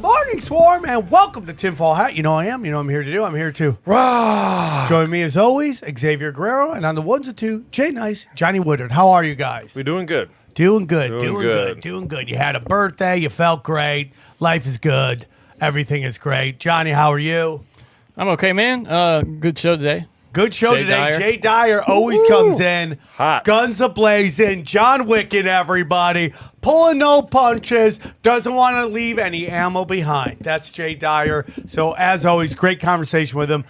morning, Swarm, and welcome to Tinfoil Hat. You know I am. You know I'm here to do. I'm here to rah. Join me as always, Xavier Guerrero, and on the ones and two, Jay Nice, Johnny Woodard. How are you guys? We're doing good. Doing good, doing, Doing good. good. doing good. You had a birthday. You felt great. Life is good. Everything is great. Johnny, how are you? I'm okay, man. Uh, good show today. Good show Jay today. Dyer. Jay Dyer always comes in Hot. guns ablazing. John Wick and everybody pulling no punches. Doesn't want to leave any ammo behind. That's Jay Dyer. So as always, great conversation with him.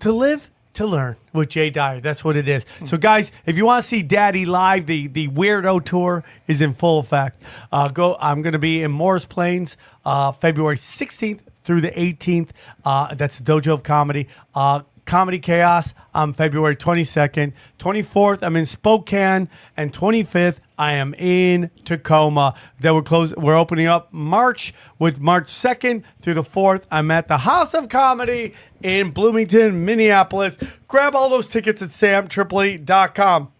To live, to learn with Jay Dyer. That's what it is. So guys, if you want to see Daddy live, the the Weirdo tour is in full effect. Uh, go. I'm going to be in Morris Plains, uh, February 16th through the 18th. Uh, that's the Dojo of Comedy. Comedy Chaos on February 22nd. 24th, I'm in Spokane. And 25th, I am in Tacoma. Then we're close. We're opening up March with March 2nd through the 4th. I'm at the House of Comedy in Bloomington, Minneapolis. Grab all those tickets at samtripoli.com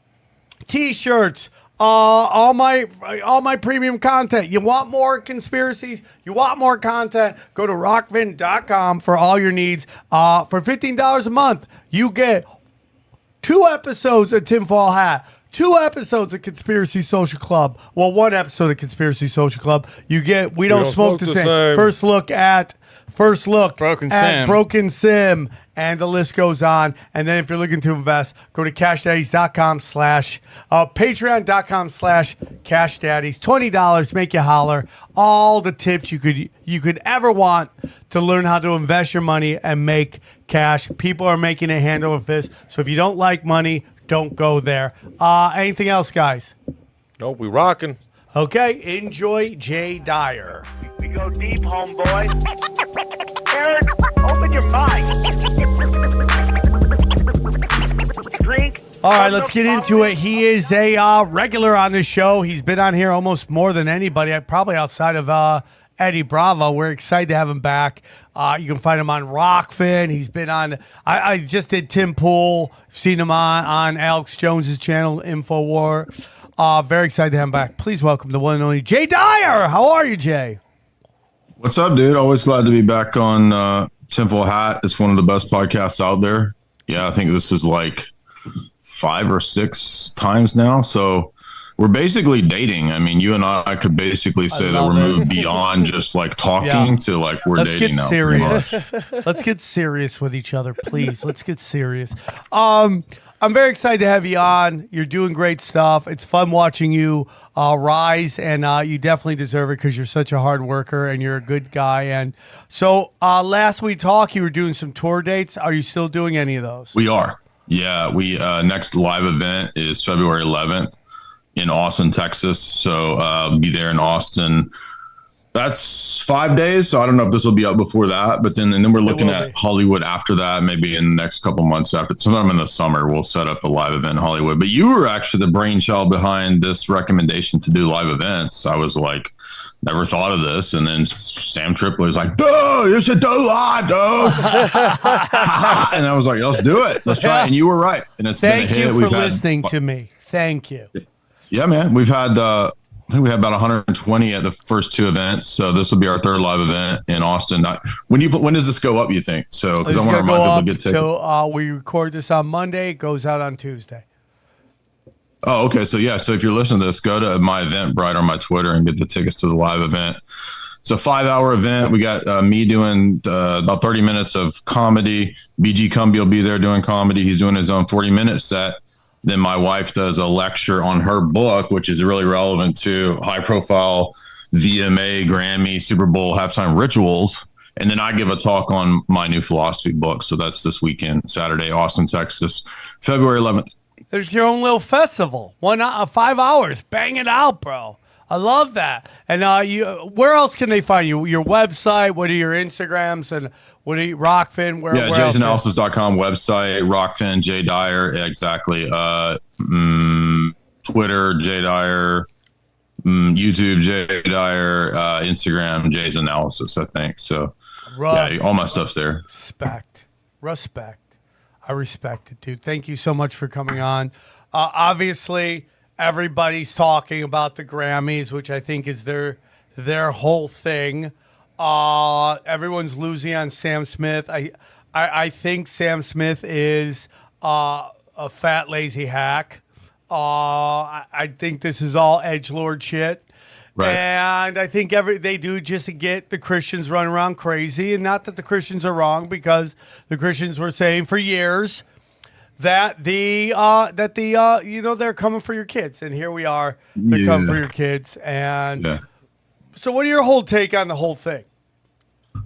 t-shirts uh, all my all my premium content. You want more conspiracies? You want more content? Go to rokfin.com for all your needs. Uh, for $15 a month you get two episodes of tinfoil hat two episodes of conspiracy social club. Well one episode of conspiracy social club. You get we don't, smoke, the, same. first look at first look Broken at Sim. broken sim and the list goes on. And then if you're looking to invest go to cashdaddies.com slash uh, patreon.com slash cashdaddies. $20 make you holler. All the tips you could you could ever want to learn how to invest your money and make cash. People are making a hand over fist so if you don't like money don't go there. Uh, anything else guys? Nope, we rocking. Okay enjoy jay dyer We go deep, homeboy. Aaron, open your mind. Drink. All right, let's get into it. He is a uh, regular on this show. He's been on here almost more than anybody, uh, probably outside of uh, Eddie Bravo. We're excited to have him back. Uh, you can find him on Rokfin. He's been on. I, I just did Tim Pool. Seen him on on Alex Jones's channel, Infowar. Uh, very excited to have him back. Please welcome the one and only Jay Dyer. How are you, Jay? What's up, dude? Always glad to be back on uh, Tinfoil Hat. It's one of the best podcasts out there. Yeah, I think this is like five or six times now. So we're basically dating. I mean, you and I, I could basically say that we're it. moved beyond just like talking Yeah. to like we're Let's dating get now. serious. Let's get serious with each other, please. Let's get serious. Um, I'm very excited to have you on. You're doing great stuff. It's fun watching you uh, rise, and uh, you definitely deserve it because you're such a hard worker and you're a good guy. And so, uh, last we talked, you were doing some tour dates. Are you still doing any of those? We are. Yeah, we uh, next live event is February 11th. in Austin, Texas. So uh, be there in Austin. That's five days. So I don't know if this will be up before that, but then and then we're looking at be. Hollywood after that. Maybe in the next couple months after, sometime in the summer, we'll set up a live event in Hollywood. But you were actually the brainchild behind this recommendation to do live events. I was like, never thought of this, and then Sam Tripoli was like, "Dude, you should do live, dude." and I was like, "Let's do it. Let's try." it. And you were right. And it's Thank been a hit. you We've for had- listening to me. Thank you. yeah, man. We've had uh I think we had about 120 at the first two events. So this will be our third live event in Austin. When you when does this go up? You think so? Because I want to remind people to get tickets. till uh, we record this on Monday. It goes out on Tuesday. Oh, okay. So yeah. So if you're listening to this, go to my Eventbrite or my Twitter and get the tickets to the live event. It's a five hour event. We got uh, me doing uh, about 30 minutes of comedy. BG Cumby will be there doing comedy. He's doing his own 40 minute set. Then my wife does a lecture on her book, which is really relevant to high profile VMA, Grammy, Super Bowl halftime rituals. And then I give a talk on my new philosophy book. So that's this weekend, Saturday, Austin, Texas, February 11th. There's your own little festival. One uh, five hours. Bang it out, bro. I love that. And uh, you, where else can they find you? Your website. What are your Instagrams and what are you, Rokfin? Where? Yeah, where website, Rokfin, Jay Dyer, exactly. Uh, mm, Twitter, Jay Dyer, mm, YouTube, Jay Dyer, uh, Instagram, Jay's Analysis, I think. So, Right. yeah, all my stuff's there. Respect. Respect. I respect it, dude. Thank you so much for coming on. Uh, obviously, everybody's talking about the Grammys, which I think is their their whole thing. Uh, everyone's losing on Sam Smith. I I, I think Sam Smith is uh, a fat lazy hack. Uh, I, I think this is all edge lord shit. Right. And I think every they do just to get the Christians running around crazy, and not that the Christians are wrong, because the Christians were saying for years that the uh, that the uh, you know they're coming for your kids, and here we are, they're coming for your kids. And Yeah. so, what are your whole take on the whole thing?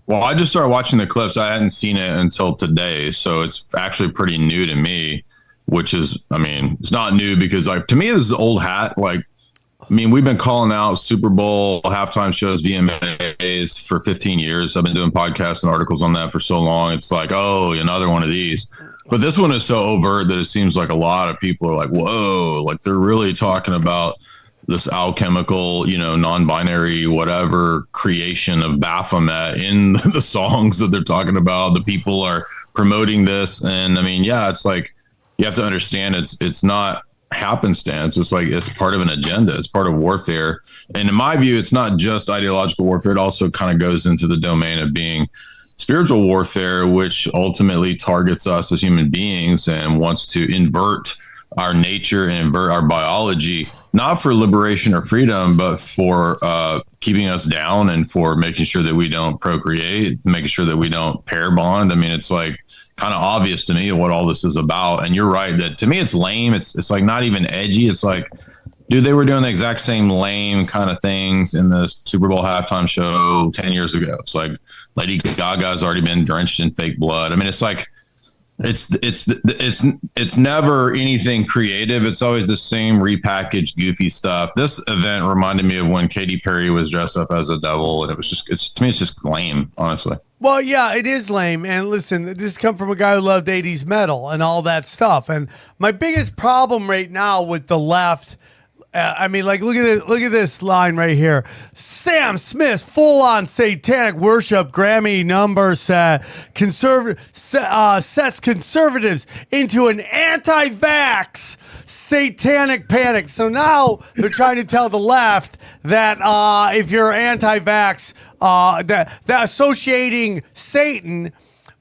Well, I just started watching the clips. I hadn't seen it until today, so it's actually pretty new to me. Which is, I mean, it's not new because, like, to me, this is old hat. Like, I mean, we've been calling out Super Bowl halftime shows, VMAs for 15 years. I've been doing podcasts and articles on that for so long. It's like, oh, another one of these. But this one is so overt that it seems like a lot of people are like, whoa, like they're really talking about this alchemical, you know, non-binary, whatever creation of Baphomet in the songs that they're talking about. The people are promoting this, and I mean, yeah, it's like you have to understand it's it's not happenstance. It's like it's part of an agenda. It's part of warfare, and in my view, it's not just ideological warfare. It also kind of goes into the domain of being spiritual warfare, which ultimately targets us as human beings and wants to invert our nature and our biology, not for liberation or freedom, but for uh, keeping us down and for making sure that we don't procreate, making sure that we don't pair bond. I mean, it's like kind of obvious to me what all this is about. And you're right that to me it's lame. It's it's like not even edgy. It's like, dude, they were doing the exact same lame kind of things in the Super Bowl halftime show ten years ago. It's like Lady Gaga's already been drenched in fake blood. I mean, it's like it's it's it's it's never anything creative. It's always the same repackaged goofy stuff. This event reminded me of when Katy Perry was dressed up as a devil, and it was just it's to me it's just lame, honestly. Well, yeah, it is lame. And listen, this come from a guy who loved 80s metal and all that stuff. And my biggest problem right now with the left, uh, I mean, like, look at it, look at this line right here. Sam Smith, full on satanic worship, Grammy number set, conserv- uh, sets conservatives into an anti vax satanic panic. So now they're trying to tell the left that uh, if you're anti-vax, uh, that that associating Satan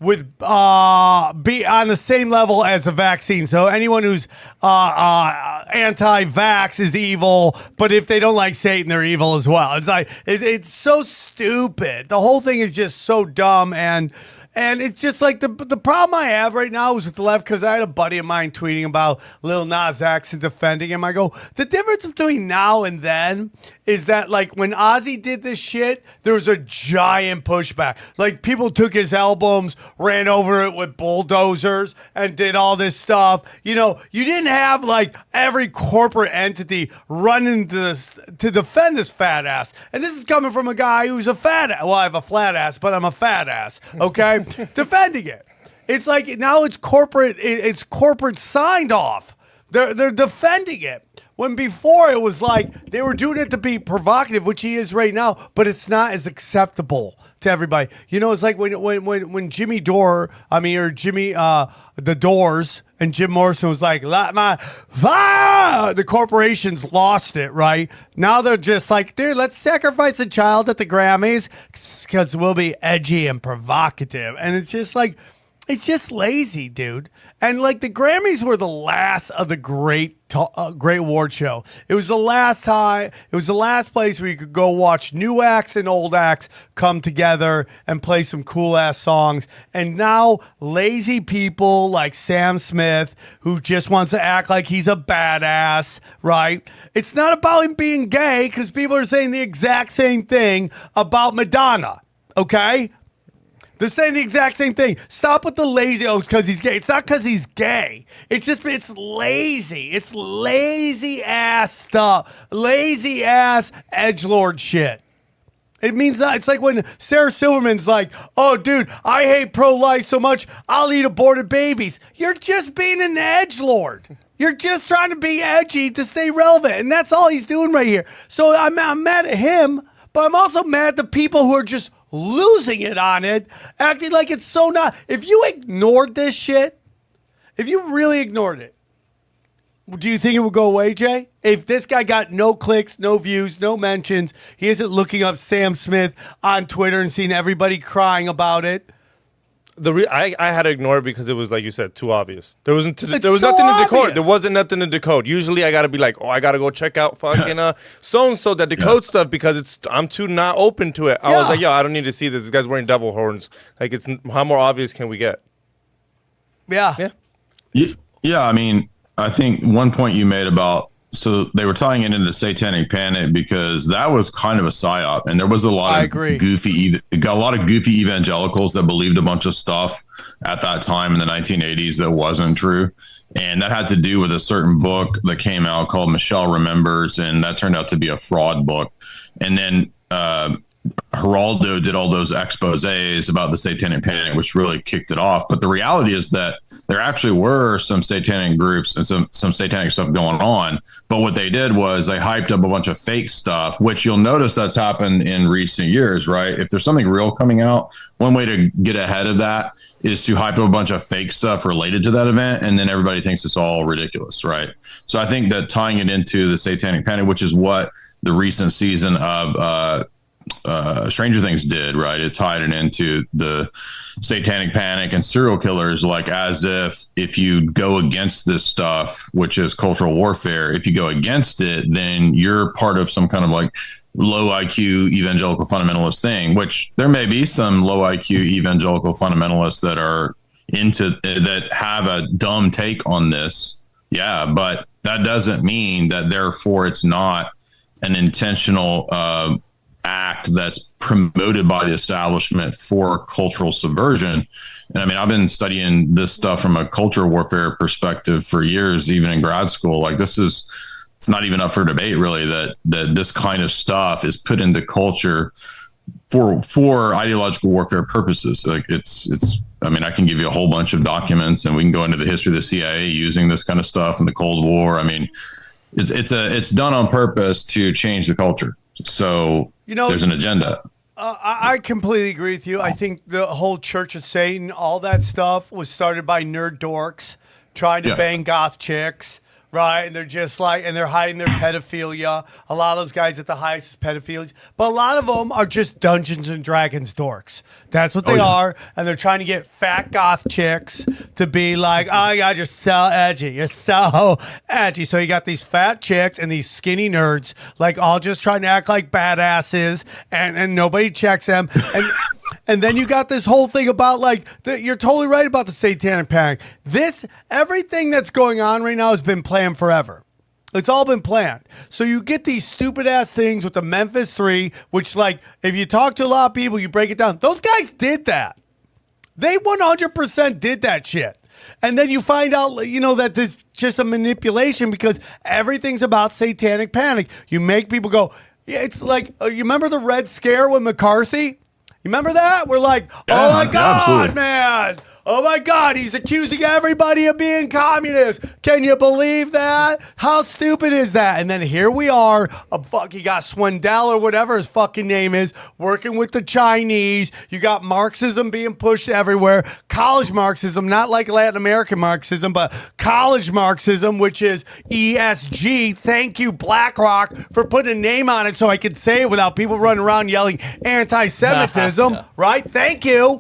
with uh, be on the same level as a vaccine. So anyone who's uh, uh, anti-vax is evil, but if they don't like Satan, they're evil as well. It's like it's, it's so stupid. The whole thing is just so dumb and. And it's just like the the problem I have right now is with the left because I had a buddy of mine tweeting about Lil Nas X and defending him. I go, the difference between now and then is that like when Ozzy did this shit, there was a giant pushback. Like people took his albums, ran over it with bulldozers and did all this stuff. You know, you didn't have like every corporate entity running to this to defend this fat ass. And this is coming from a guy who's a fat. Well, I have a flat ass, but I'm a fat ass. Okay, defending it. It's like now it's corporate. It's corporate signed off. They're they're defending it. When before it was like they were doing it to be provocative, which he is right now, but it's not as acceptable to everybody. You know, it's like when when when when Jimmy Dore, I mean, or Jimmy uh the Doors and Jim Morrison was like, "Let my fire." The corporations lost it, right? Now they're just like, dude, let's sacrifice a child at the Grammys because we'll be edgy and provocative, and it's just like. It's just lazy, dude. And like the Grammys were the last of the great, uh, great award show. It was the last time. It was the last place where you could go watch new acts and old acts come together and play some cool ass songs. And now lazy people like Sam Smith, who just wants to act like he's a badass, right? It's not about him being gay because people are saying the exact same thing about Madonna. Okay, they're saying the exact same thing. Stop with the lazy. Oh, because he's gay. It's not because he's gay. It's just it's lazy. It's lazy ass stuff. Lazy ass edge lord shit. It means that it's like when Sarah Silverman's like, "Oh, dude, I hate pro life so much, I'll eat aborted babies." You're just being an edge lord. You're just trying to be edgy to stay relevant, and that's all he's doing right here. So I'm, I'm mad at him, but I'm also mad at the people who are just losing it on it, acting like it's so not. If you ignored this shit, if you really ignored it, do you think it would go away, Jay? If this guy got no clicks, no views, no mentions, he isn't looking up Sam Smith on Twitter and seeing everybody crying about it. The re- I, I had to ignore it because it was like you said too obvious. There wasn't t- there was so nothing to decode. There wasn't nothing to decode. Usually I got to be like, oh, I got to go check out fucking uh so and so that decode stuff because it's I'm too not open to it. I was like, yo, I don't need to see this. This guy's wearing devil horns. Like it's how more obvious can we get? Yeah. Yeah. Ye- Yeah, I mean, I think one point you made about so they were tying it into satanic panic because that was kind of a psyop, and there was a lot I of agree. goofy, got a lot of goofy evangelicals that believed a bunch of stuff at that time in the 1980s that wasn't true, and that had to do with a certain book that came out called Michelle Remembers, and that turned out to be a fraud book, and then. Uh, Geraldo did all those exposés about the satanic panic, which really kicked it off. But the reality is that there actually were some satanic groups and some some satanic stuff going on. But what they did was they hyped up a bunch of fake stuff, which you'll notice that's happened in recent years, right? If there's something real coming out, one way to get ahead of that is to hype up a bunch of fake stuff related to that event, and then everybody thinks it's all ridiculous, right? So I think that tying it into the satanic panic, which is what the recent season of uh, uh, Stranger Things did, right? It tied it into the satanic panic and serial killers, like as if if you go against this stuff, which is cultural warfare, if you go against it, then you're part of some kind of like low IQ evangelical fundamentalist thing, which there may be some low IQ evangelical fundamentalists that are into that have a dumb take on this. Yeah, but that doesn't mean that therefore it's not an intentional uh, act that's promoted by the establishment for cultural subversion. And I mean, I've been studying this stuff from a culture warfare perspective for years, even in grad school. Like this is it's not even up for debate really that that this kind of stuff is put into culture for for ideological warfare purposes. Like it's it's I mean, I can give you a whole bunch of documents and we can go into the history of the CIA using this kind of stuff in the Cold War. I mean, it's it's a it's done on purpose to change the culture. So You know- there's an agenda. Uh, I, I completely agree with you. I think the whole Church of Satan, all that stuff, was started by nerd dorks trying to Yeah. bang goth chicks, right? And they're just like, and they're hiding their pedophilia. A lot of those guys at the highest is pedophilia, but a lot of them are just Dungeons and Dragons dorks. That's what oh, they Oh, yeah. are, and they're trying to get fat goth chicks to be like, "Oh, yeah, you're so edgy. You're so edgy." So you got these fat chicks and these skinny nerds, like all just trying to act like badasses, and and nobody checks them. And and then you got this whole thing about like the, you're totally right about the satanic panic. This everything that's going on right now has been planned forever. It's all been planned. So you get these stupid ass things with the Memphis Three, which like if you talk to a lot of people, you break it down. Those guys did that. They 100% did that shit. And then you find out, you know, that this just a manipulation because everything's about satanic panic. You make people go, yeah, it's like, uh, you remember the Red Scare with McCarthy? You remember that? We're like, Yeah, oh my God, absolutely. man. Oh my God, he's accusing everybody of being communist. Can you believe that? How stupid is that? And then here we are, a fuck, you got Swindell or whatever his fucking name is, working with the Chinese. You got Marxism being pushed everywhere. College Marxism, not like Latin American Marxism, but college Marxism, which is ESG. Thank you, BlackRock, for putting a name on it so I could say it without people running around yelling anti Semitism, right? Thank you.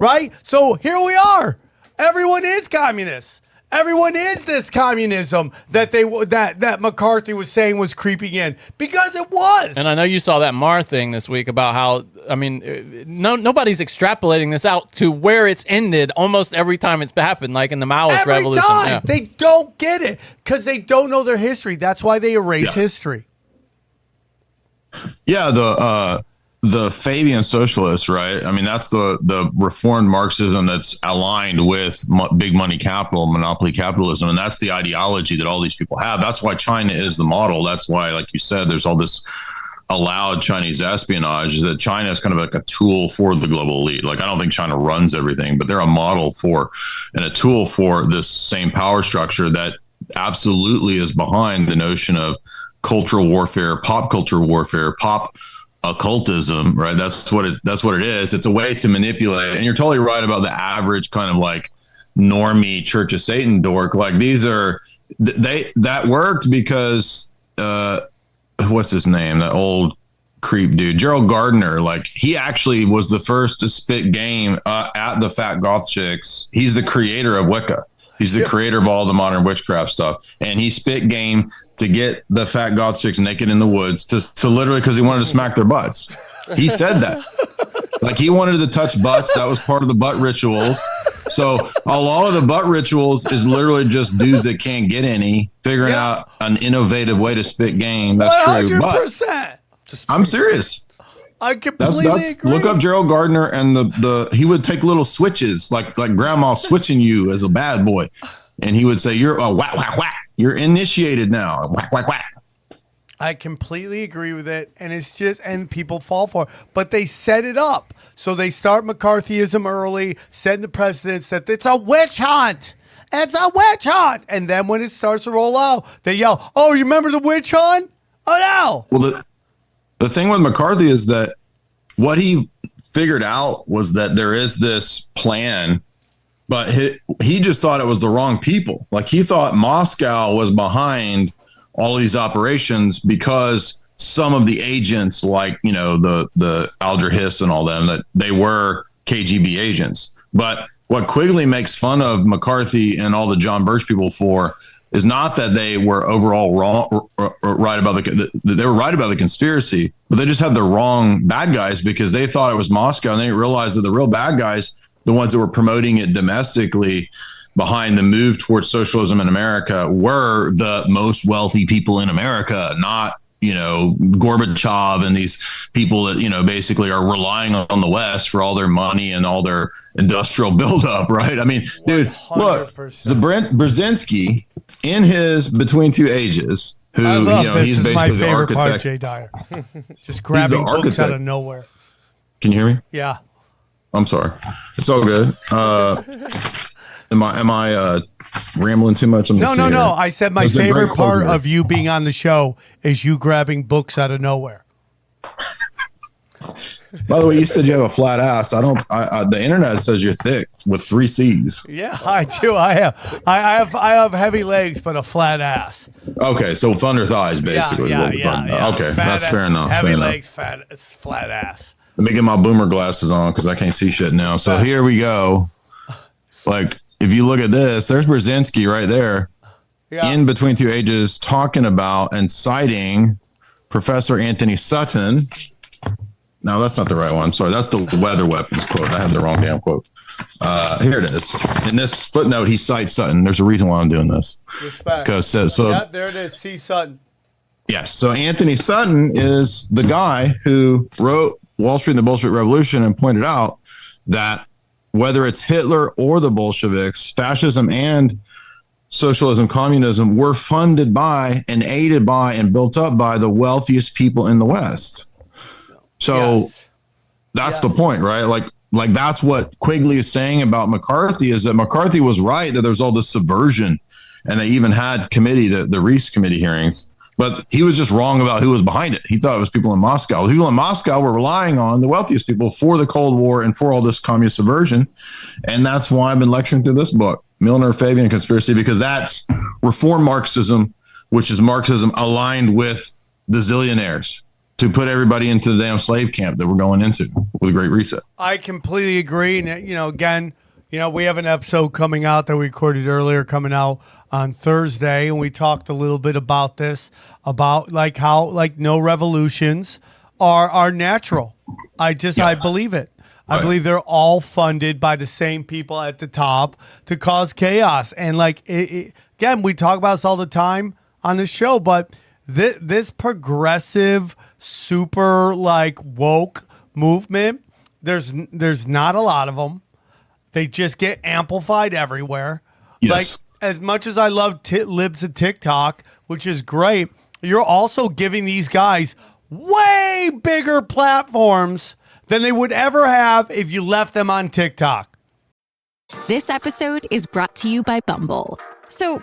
Right? So here we are. Everyone is communist. Everyone is this communism that they that that McCarthy was saying was creeping in because it was. And I know you saw that Mar thing this week about how I mean, uh, no nobody's extrapolating this out to where it's ended almost every time it's happened, like in the Maoist Every revolution. time Yeah. they don't get it because they don't know their history. That's why they erase Yeah. history. Yeah, the uh the Fabian socialists, right? I mean, that's the the reformed Marxism that's aligned with mo- big money capital, monopoly capitalism, and that's the ideology that all these people have. That's why China is the model. That's why, like you said, there's all this allowed Chinese espionage. Is that China is kind of like a tool for the global elite. Like I don't think China runs everything, but they're a model for and a tool for this same power structure that absolutely is behind the notion of cultural warfare, pop culture warfare, pop occultism, right? That's what it that's what it is. It's a way to manipulate. And you're totally right about the average kind of like normie Church of Satan dork. Like these are they that worked because uh what's his name? That old creep dude, Gerald Gardner. Like he actually was the first to spit game uh, at the Fat Goth Chicks. He's the creator of Wicca. He's the creator of all the modern witchcraft stuff, and he spit game to get the fat goth chicks naked in the woods to, to literally because he wanted to smack their butts. He said that, like he wanted to touch butts. That was part of the butt rituals. So a lot of the butt rituals is literally just dudes that can't get any figuring out an innovative way to spit game. That's One true, but. I'm serious. I completely that's agree. look up Gerald Gardner and the the he would take little switches like like grandma switching you as a bad boy, and he would say you're a whack whack whack you're initiated now whack whack whack. I completely agree with it. And it's just, and people fall for it. But they set it up. So they start McCarthyism early, send the precedence that it's a witch hunt. It's a witch hunt. And then when it starts to roll out, they yell, Oh, you remember the witch hunt? Oh, no. Well, the the thing with McCarthy is that what he figured out was that there is this plan, but he, he just thought it was the wrong people. Like he thought Moscow was behind all these operations because some of the agents, like you know the the Alger Hiss and all them, that they were KGB agents. But what Quigley makes fun of McCarthy and all the John Birch people for is not that they were overall wrong, or, or- right about the, the they were right about the conspiracy, but they just had the wrong bad guys because they thought it was Moscow and they didn't realize that the real bad guys, the ones that were promoting it domestically behind the move towards socialism in America, were the most wealthy people in America, not you know Gorbachev and these people that you know basically are relying on the West for all their money and all their industrial buildup, right? I mean, dude, look, Zabrent Brzezinski in his Between Two Ages, who you know this. he's This basically the favorite part, architect. Jay Dyer. Just grabbing books out of nowhere. Can you hear me? Yeah. I'm sorry. It's all good. Uh, am I am I uh, rambling too much? No, no, no. I said my favorite part of you being on the show is you grabbing books out of nowhere. By the way, you said you have a flat ass. I don't. I, I, the internet says you're thick with three C's. Yeah, I do. I have. I, I have. I have heavy legs, but a flat ass. Okay, so thunder thighs basically. is yeah, yeah, yeah. Okay, Fat that's ass- fair enough. Heavy fair legs, fat, it's flat ass. Let me get my boomer glasses on because I can't see shit now. So here we go. Like, if you look at this, there's Brzezinski right there Yeah. in between two ages talking about and citing Professor Anthony Sutton. No, that's not the right one. Sorry, that's the weather weapons quote. I have the wrong damn quote. Uh, here it is. In this footnote, he cites Sutton. There's a reason why I'm doing this. Respect. Because so, so yeah, there it is. See Sutton. Yes. So Anthony Sutton is the guy who wrote Wall Street and the Street Revolution and pointed out that whether it's Hitler or the Bolsheviks, fascism and socialism, communism were funded by and aided by and built up by the wealthiest people in the West. So that's the point, right? Like like that's what Quigley is saying about McCarthy is that McCarthy was right that there's all this subversion and they even had committee the, the Reece committee hearings. But he was just wrong about who was behind it. He thought it was people in Moscow. People in Moscow were relying on the wealthiest people for the Cold War and for all this communist subversion. And that's why I've been lecturing through this book, Milner Fabian Conspiracy, because that's reform Marxism, which is Marxism aligned with the zillionaires to put everybody into the damn slave camp that we're going into with a great reset. I completely agree. And, you know, again, you know, we have an episode coming out that we recorded earlier coming out on Thursday, and we talked a little bit about this, about like how like no revolutions are are natural. I just I believe it. I believe they're all funded by the same people at the top to cause chaos. And like it, it, again, we talk about this all the time on the show, but this, this progressive, super like woke movement, there's there's not a lot of them. They just get amplified everywhere. Yes. Like as much as I love t- libs of TikTok, which is great, you're also giving these guys way bigger platforms than they would ever have if you left them on TikTok. This episode is brought to you by Bumble. So,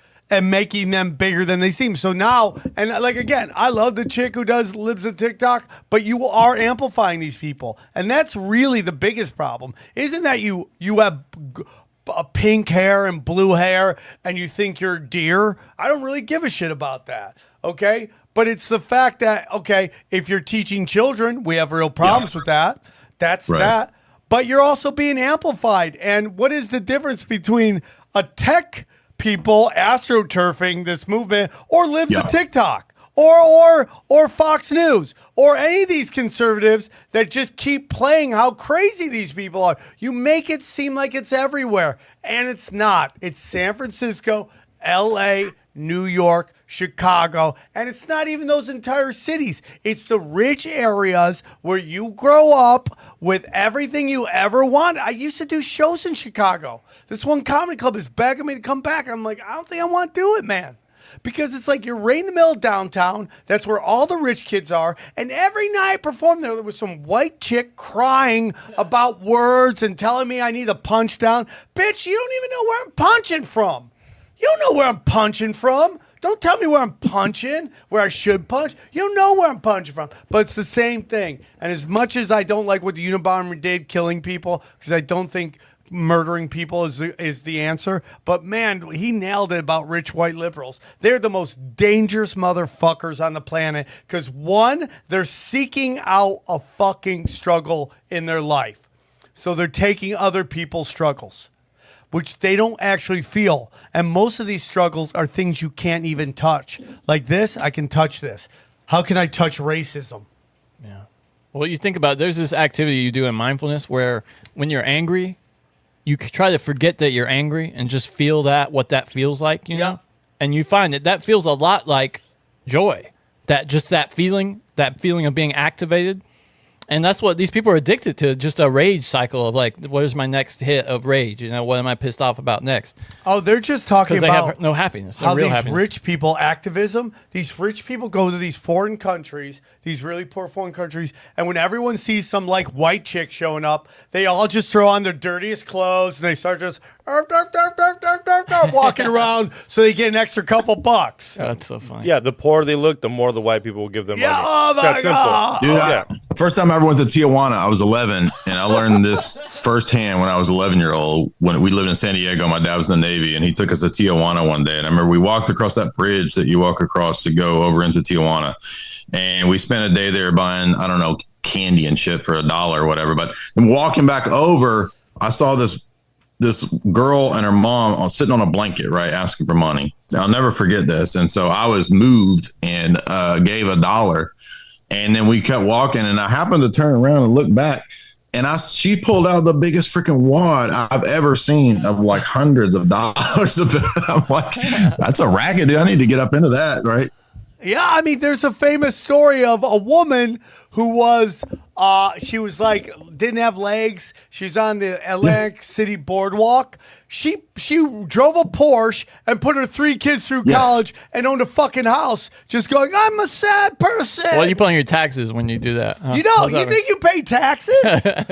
and making them bigger than they seem. So now, and like again, I love the chick who does Libs of TikTok, but you are amplifying these people, and that's really the biggest problem. Isn't that you you have g- a pink hair and blue hair, and you think you're deer? I don't really give a shit about that. Okay. But it's the fact that, okay, if you're teaching children, we have real problems with that. That's Right. that but you're also being amplified. And what is the difference between a tech people astroturfing this movement or lives Yeah. a TikTok or or or Fox News or any of these conservatives that just keep playing how crazy these people are? You make it seem like it's everywhere, and it's not. It's San Francisco, L.A., New York, Chicago, and it's not even those entire cities. It's the rich areas where you grow up with everything you ever want. I used to do shows in Chicago. This one comedy club is begging me to come back. I'm like, I don't think I want to do it, man. Because it's like you're right in the middle of downtown. That's where all the rich kids are. And every night I performed there, there was some white chick crying about words and telling me I need a punch down. Bitch, you don't even know where I'm punching from. You don't know where I'm punching from. Don't tell me where I'm punching, where I should punch. You know where I'm punching from. But it's the same thing. And as much as I don't like what the Unabomber did, killing people, because I don't think murdering people is the, is the answer. But man, he nailed it about rich white liberals. They're the most dangerous motherfuckers on the planet because one, they're seeking out a fucking struggle in their life. So they're taking other people's struggles which they don't actually feel. And most of these struggles are things you can't even touch. Like this, I can touch this. How can I touch racism? Yeah. Well, you think about there's this activity you do in mindfulness where when you're angry, you try to forget that you're angry and just feel that what that feels like, you know? And you find that that feels a lot like joy. That just that feeling, that feeling of being activated. And that's what these people are addicted to just a rage cycle of like, what is my next hit of rage? You know, what am I pissed off about next? Oh, they're just talking 'Cause they have no happiness, no how real these happiness. rich people activism. These rich people go to these foreign countries, these really poor foreign countries, and when everyone sees some like white chick showing up, they all just throw on their dirtiest clothes and they start just Walking around so they get an extra couple bucks. That's so funny. Yeah, the poorer they look, the more the white people will give them Yeah, money. oh It's my that simple. God. Dude, oh, I- yeah. the first time I ever went to Tijuana, I was 11, and I learned this firsthand when I was 11 year old. When we lived in San Diego, my dad was in the Navy, and he took us to Tijuana one day. And I remember we walked across that bridge that you walk across to go over into Tijuana, and we spent a day there buying I don't know candy and shit for a dollar or whatever. But and walking back over, I saw this this girl and her mom are sitting on a blanket, right, asking for money. I'll never forget this. And so I was moved and uh, gave a dollar. And then we kept walking, and I happened to turn around and look back, and I she pulled out the biggest freaking wad I've ever seen of like hundreds of dollars. I'm like, that's a racket, dude. I need to get up into that, right? Yeah, I mean, there's a famous story of a woman who was, uh, she was like, didn't have legs. She's on the Atlantic City boardwalk. She she drove a Porsche and put her three kids through Yes. college and owned a fucking house, just going, I'm a sad person. Well, you put on your taxes when you do that. huh? You know, How's you that think you pay taxes?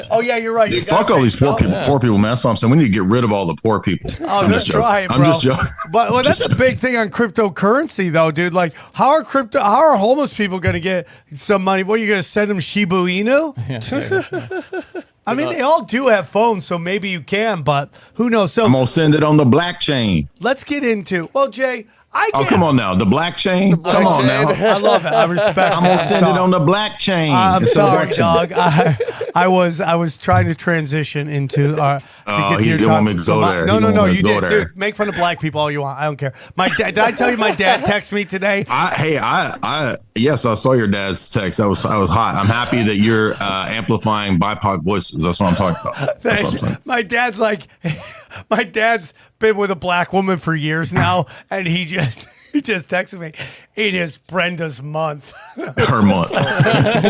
oh yeah, you're right. You Dude, fuck all these poor some. people. Poor people, man. That's what I'm saying. We need to get rid of all the poor people. Oh, I'm that's right, bro. I'm just joking. But well, that's a big thing on cryptocurrency, though, dude. Like, how are crypto? How are homeless people going to get some money? What are you going to send them Shiba Inu? I mean, they all do have phones, so maybe you can, but who knows? So I'm gonna send it on the blockchain. let's get into. Well, Jay, I Oh, come on now. The black chain? come on now. I love it. I respect. I'm gonna that. send it on the black chain. I'm It's sorry, watch dog. I, I was I was trying to transition into uh, to Oh, get to he your didn't want me to So go my- there. No, He no, no. You did, dude. Make fun of black people all you want. I don't care. My dad. Did I tell you my dad texted me today? I, hey, I, I, yes, I saw your dad's text. That was, I was hot. I'm happy that you're uh, amplifying BIPOC voices. That's what I'm talking about. That's what I'm saying. my dad's like, my dad's been with a black woman for years now, and he just he just texted me. It is Brenda's month. Her month.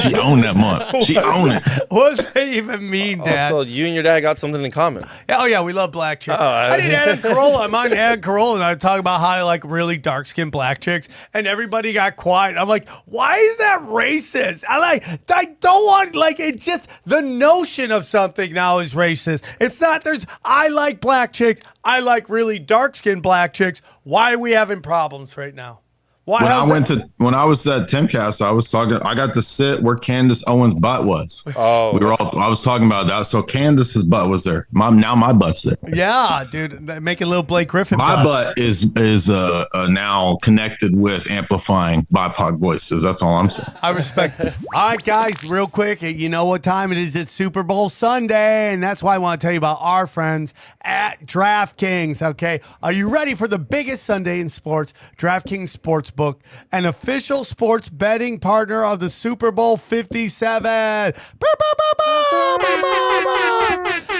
she owned that month. She owned it. What does that even mean, oh, Dad? Also, you and your dad got something in common. Oh yeah, we love black chicks. Oh, I- I did Adam Carolla. I'm on Adam Carolla, and I talk about how I like really dark skinned black chicks, and everybody got quiet. I'm like, why is that racist? I like, I don't want like it's just the notion of something now is racist. It's not. There's I like black chicks. I like really dark skinned black chicks. Why are we having problems right now? Why? When I went that- to when I was at Timcast, I was talking. I got to sit where Candace Owens' butt was. Oh, we were all. I was talking about that. So Candace's butt was there. My now my butt's there. Yeah, dude, make a little Blake Griffin. My butts. butt is is uh, uh, now connected with amplifying BIPOC voices. That's all I'm saying. I respect. All right, guys, real quick. You know what time it is? It's Super Bowl Sunday, and that's why I want to tell you about our friends at DraftKings. Okay, are you ready for the biggest Sunday in sports? DraftKings Sportsbook, an official sports betting partner of the Super Bowl 57.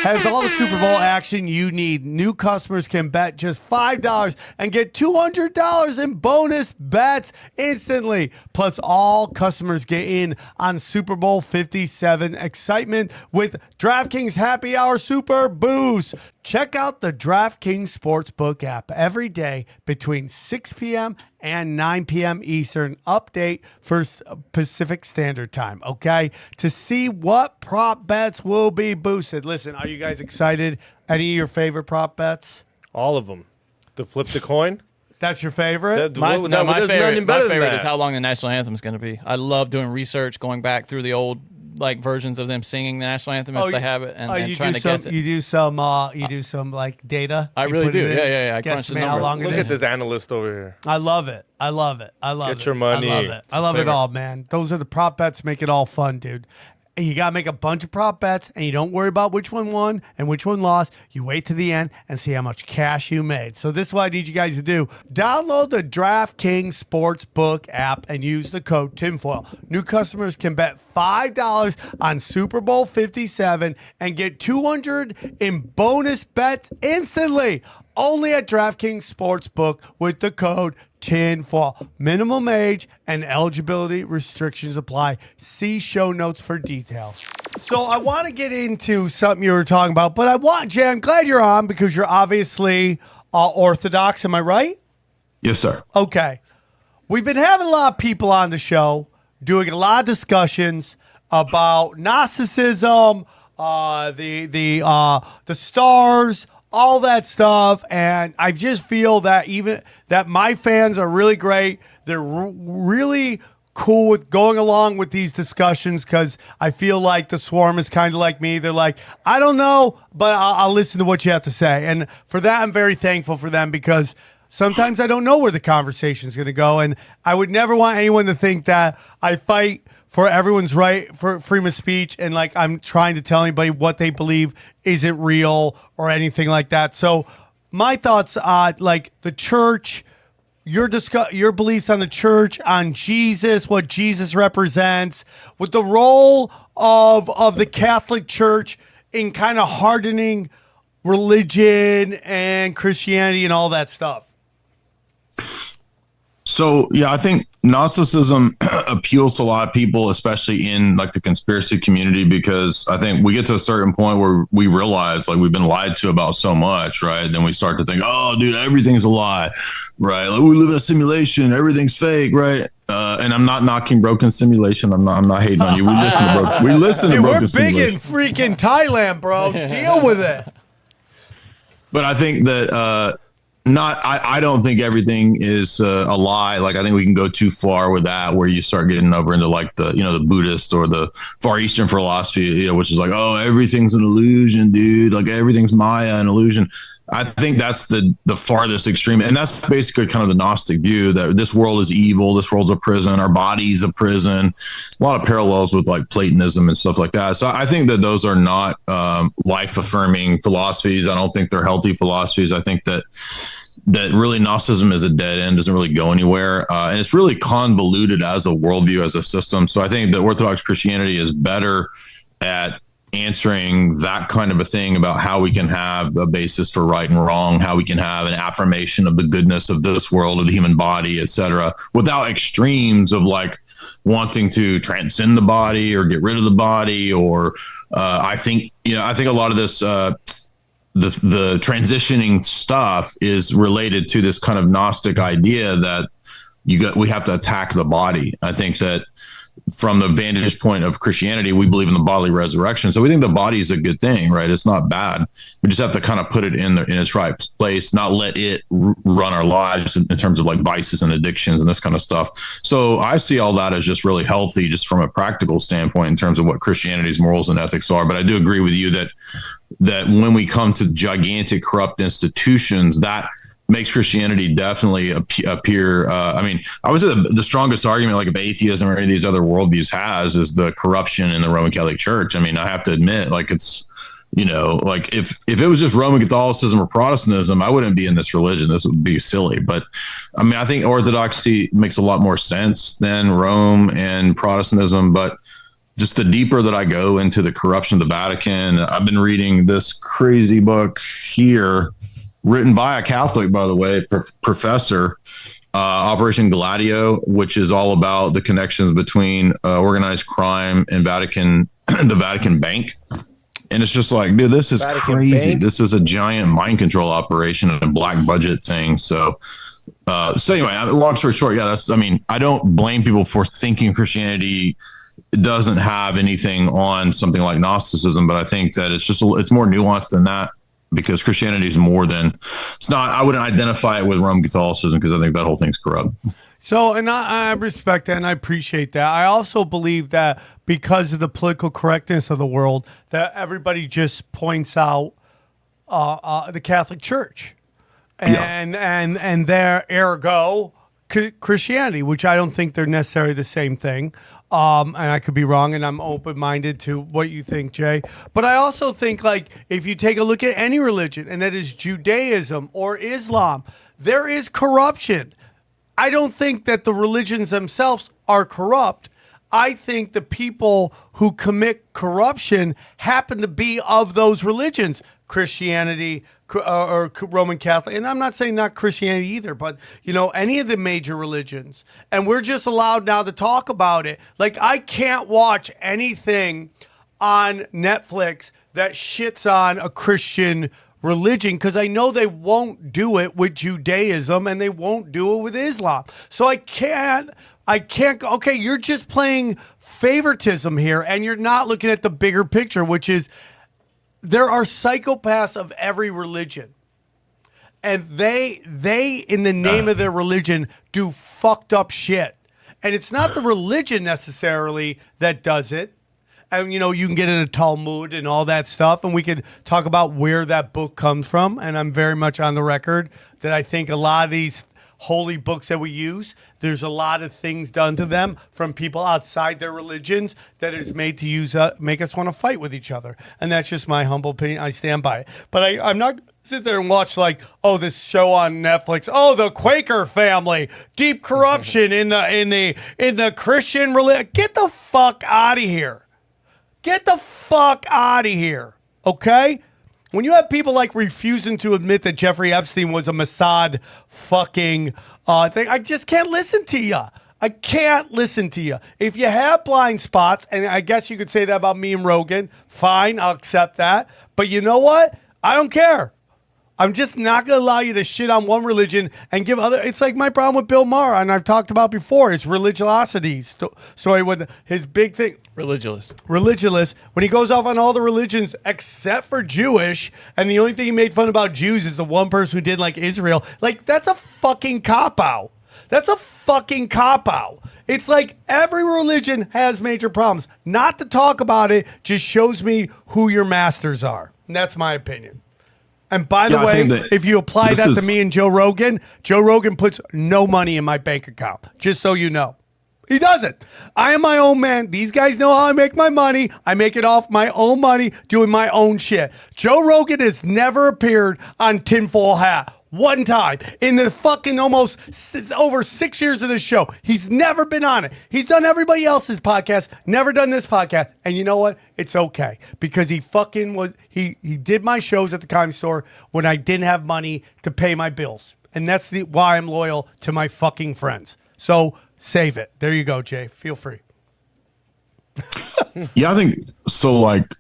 Has all the Super Bowl action you need. New customers can bet just $5 and get $200 in bonus bets instantly. Plus, all customers get in on Super Bowl 57 excitement with DraftKings Happy Hour Super Boost. Check out the DraftKings Sportsbook app every day between 6 p.m. and 9 p.m. Eastern. Update for uh, Pacific Standard Time, okay? To see what prop bets will be boosted. Listen, are you guys excited? Any of your favorite prop bets? All of them. The flip the coin. That's your favorite? My, no, no, my favorite, my favorite that. is how long the national anthem is going to be. I love doing research, going back through the old like versions of them singing the national anthem if Oh, they have it, and, oh, and you trying to some, guess it. You do some. Uh, you do some like data. I You really do. in, Yeah, yeah, yeah. I guess crunch the how numbers. long Look at this analyst over here. I love it. I love it. I love Get it. Get your money. I love it. I love it all, man. Those are the prop bets. Make it all fun, dude. And you gotta make a bunch of prop bets, and you don't worry about which one won and which one lost. You wait to the end and see how much cash you made. So this is what I need you guys to do: download the DraftKings Sportsbook app and use the code Tinfoil. New customers can bet five dollars on Super Bowl Fifty Seven and get two hundred in bonus bets instantly. only at DraftKings Sportsbook with the code TINFOIL. Minimum age and eligibility restrictions apply. See show notes for details. So I want to get into something you were talking about, but I want, Jay, I'm glad you're on because you're obviously uh, Orthodox. Am I right? Yes, sir. Okay. We've been having a lot of people on the show doing a lot of discussions about narcissism, uh, the the uh, the stars, all that stuff, and I just feel that even that my fans are really great. They're r- really cool with going along with these discussions because I feel like the swarm is kind of like me. They're like, I don't know, but I'll, I'll listen to what you have to say, and for that, I'm very thankful for them because sometimes I don't know where the conversation is going to go. And I would never want anyone to think that I fight for everyone's right for freedom of speech and like I'm trying to tell anybody what they believe isn't real or anything like that. So my thoughts on like the church, your discuss your beliefs on the church, on Jesus, what Jesus represents, with the role of of the Catholic Church in kind of hardening religion and Christianity and all that stuff. So yeah, I think Gnosticism appeals to a lot of people, especially in like the conspiracy community, because I think we get to a certain point where we realize like we've been lied to about so much, right? Then we start to think, oh, dude, everything's a lie, right? Like we live in a simulation, everything's fake, right? Uh, and I'm not knocking broken simulation. I'm not. I'm not hating on you. We listen to broken. We listen Dude, to we're big simulation. in freaking Thailand, bro. Deal with it. But I think that uh, not. I, I don't think everything is uh, a lie. Like I think we can go too far with that, where you start getting over into like the you know the Buddhist or the Far Eastern philosophy, you know, which is like oh everything's an illusion, dude. Like everything's Maya, an illusion. I think that's the the farthest extreme, and that's basically kind of the Gnostic view that this world is evil, this world's a prison, our body's a prison. A lot of parallels with like Platonism and stuff like that. So I think that those are not um, life affirming philosophies. I don't think they're healthy philosophies. I think that that really Gnosticism is a dead end, doesn't really go anywhere, uh, and it's really convoluted as a worldview, as a system. So I think that Orthodox Christianity is better at answering that kind of a thing about how we can have a basis for right and wrong, how we can have an affirmation of the goodness of this world, of the human body, etc., without extremes of like wanting to transcend the body or get rid of the body. Or uh, I think you know, I think a lot of this. Uh, the the transitioning stuff is related to this kind of gnostic idea that you got we have to attack the body. I think that from the vantage point of Christianity, we believe in the bodily resurrection. So we think the body is a good thing, right? It's not bad. We just have to kind of put it in the, in its right place, not let it r- run our lives in, in terms of like vices and addictions and this kind of stuff. So I see all that as just really healthy, just from a practical standpoint in terms of what Christianity's morals and ethics are. But I do agree with you that that when we come to gigantic corrupt institutions, that makes Christianity definitely appear. Uh, I mean, I would say the, the strongest argument, like if atheism or any of these other worldviews has, is the corruption in the Roman Catholic Church. I mean, I have to admit, like it's you know, like if if it was just Roman Catholicism or Protestantism, I wouldn't be in this religion. This would be silly. But I mean, I think Orthodoxy makes a lot more sense than Rome and Protestantism. But just the deeper that I go into the corruption of the Vatican, I've been reading this crazy book here, written by a Catholic, by the way, prof- professor, uh, Operation Gladio, which is all about the connections between uh, organized crime and Vatican, the Vatican Bank. And it's just like, dude, this is Vatican crazy. Bank? This is a giant mind control operation and a black budget thing. So, uh, so anyway, long story short, yeah, that's. I mean, I don't blame people for thinking Christianity doesn't have anything on something like Gnosticism, but I think that it's just a, it's more nuanced than that because Christianity is more than it's not. I wouldn't identify it with Roman Catholicism because I think that whole thing's corrupt. So, and I, I respect that and I appreciate that. I also believe that because of the political correctness of the world, that everybody just points out uh, uh, the Catholic Church and and and their ergo Christianity, which I don't think they're necessarily the same thing. Um, and I could be wrong, and I'm open minded to what you think, Jay. But I also think, like, if you take a look at any religion, and that is Judaism or Islam, there is corruption. I don't think that the religions themselves are corrupt. I think the people who commit corruption happen to be of those religions, Christianity Uh, or, or Roman Catholic. And I'm not saying not Christianity either, but you know, any of the major religions. And we're just allowed now to talk about it. Like I can't watch anything on Netflix that shits on a Christian religion because I know they won't do it with Judaism and they won't do it with Islam. So I can't I can't okay, you're just playing favoritism here and you're not looking at the bigger picture, which is there are psychopaths of every religion. And they they in the name of their religion do fucked up shit. And it's not the religion necessarily that does it. And you know, you can get into Talmud and all that stuff, and we could talk about where that book comes from. And I'm very much on the record that I think a lot of these holy books that we use, there's a lot of things done to them from people outside their religions that is made to use uh, make us want to fight with each other. And that's just my humble opinion. I stand by it. But I, I'm not sit there and watch like, oh, this show on Netflix. Oh, the Quaker family, deep corruption in the in the in the Christian religion. Get the fuck out of here. Get the fuck out of here. Okay? When you have people like refusing to admit that Jeffrey Epstein was a Mossad fucking uh, thing, I just can't listen to you. I can't listen to you. If you have blind spots, and I guess you could say that about me and Rogan, fine, I'll accept that. But you know what? I don't care. I'm just not going to allow you to shit on one religion and give other. It's like my problem with Bill Maher, and I've talked about before his religiosity. Sto- Sorry, with his big thing, Religious. religious when he goes off on all the religions except for Jewish, and the only thing he made fun about Jews is the one person who did like Israel. Like that's a fucking cop out. That's a fucking cop out. It's like every religion has major problems. Not to talk about it just shows me who your masters are. And that's my opinion. And by the Yeah, way, that if you apply that to me and Joe Rogan, Joe Rogan puts no money in my bank account. Just so you know. He doesn't. I am my own man. These guys know how I make my money. I make it off my own money, doing my own shit. Joe Rogan has never appeared on Tinfoil Hat. One time in the fucking almost over six years of this show. He's never been on it. He's done everybody else's podcast, never done this podcast. And you know what? It's okay because he fucking was, he, he did my shows at the comedy store when I didn't have money to pay my bills. And that's the, why I'm loyal to my fucking friends. So save it. There you go, Jay. Feel free. Yeah, I think so. Like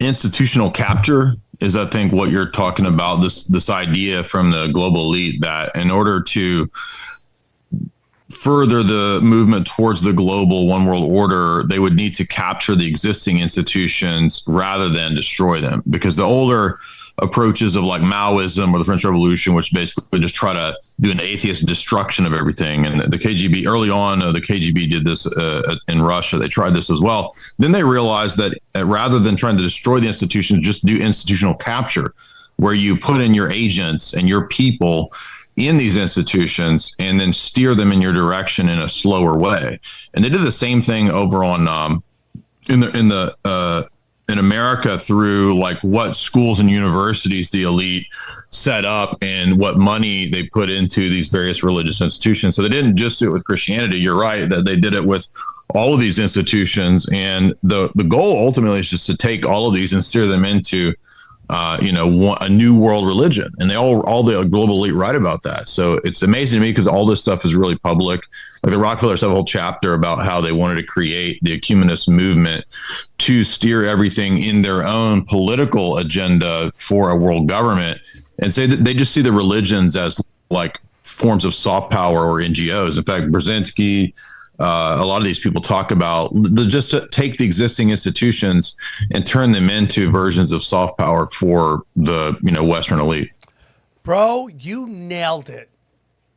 institutional capture is, I think, what you're talking about. This this idea from the global elite that in order to further the movement towards the global one world order, they would need to capture the existing institutions rather than destroy them. Because the older approaches of like Maoism or the French Revolution, which basically just try to do an atheist destruction of everything. And the KGB early on, uh, the KGB did this uh, in Russia. They tried this as well. Then they realized that uh, rather than trying to destroy the institutions, just do institutional capture, where you put in your agents and your people in these institutions and then steer them in your direction in a slower way. And they did the same thing over on um, in the in the uh, in America through like what schools and universities the elite set up and what money they put into these various religious institutions. So they didn't just do it with Christianity. You're right that they did it with all of these institutions, and the the goal ultimately is just to take all of these and steer them into uh, you know, a new world religion, and they all all the global elite write about that. So it's amazing to me because all this stuff is really public. Like the Rockefellers have a whole chapter about how they wanted to create the ecumenist movement to steer everything in their own political agenda for a world government, and say that they just see the religions as like forms of soft power or NGOs. In fact, Brzezinski, uh, a lot of these people talk about the, just to take the existing institutions and turn them into versions of soft power for the you know Western elite. Bro, you nailed it.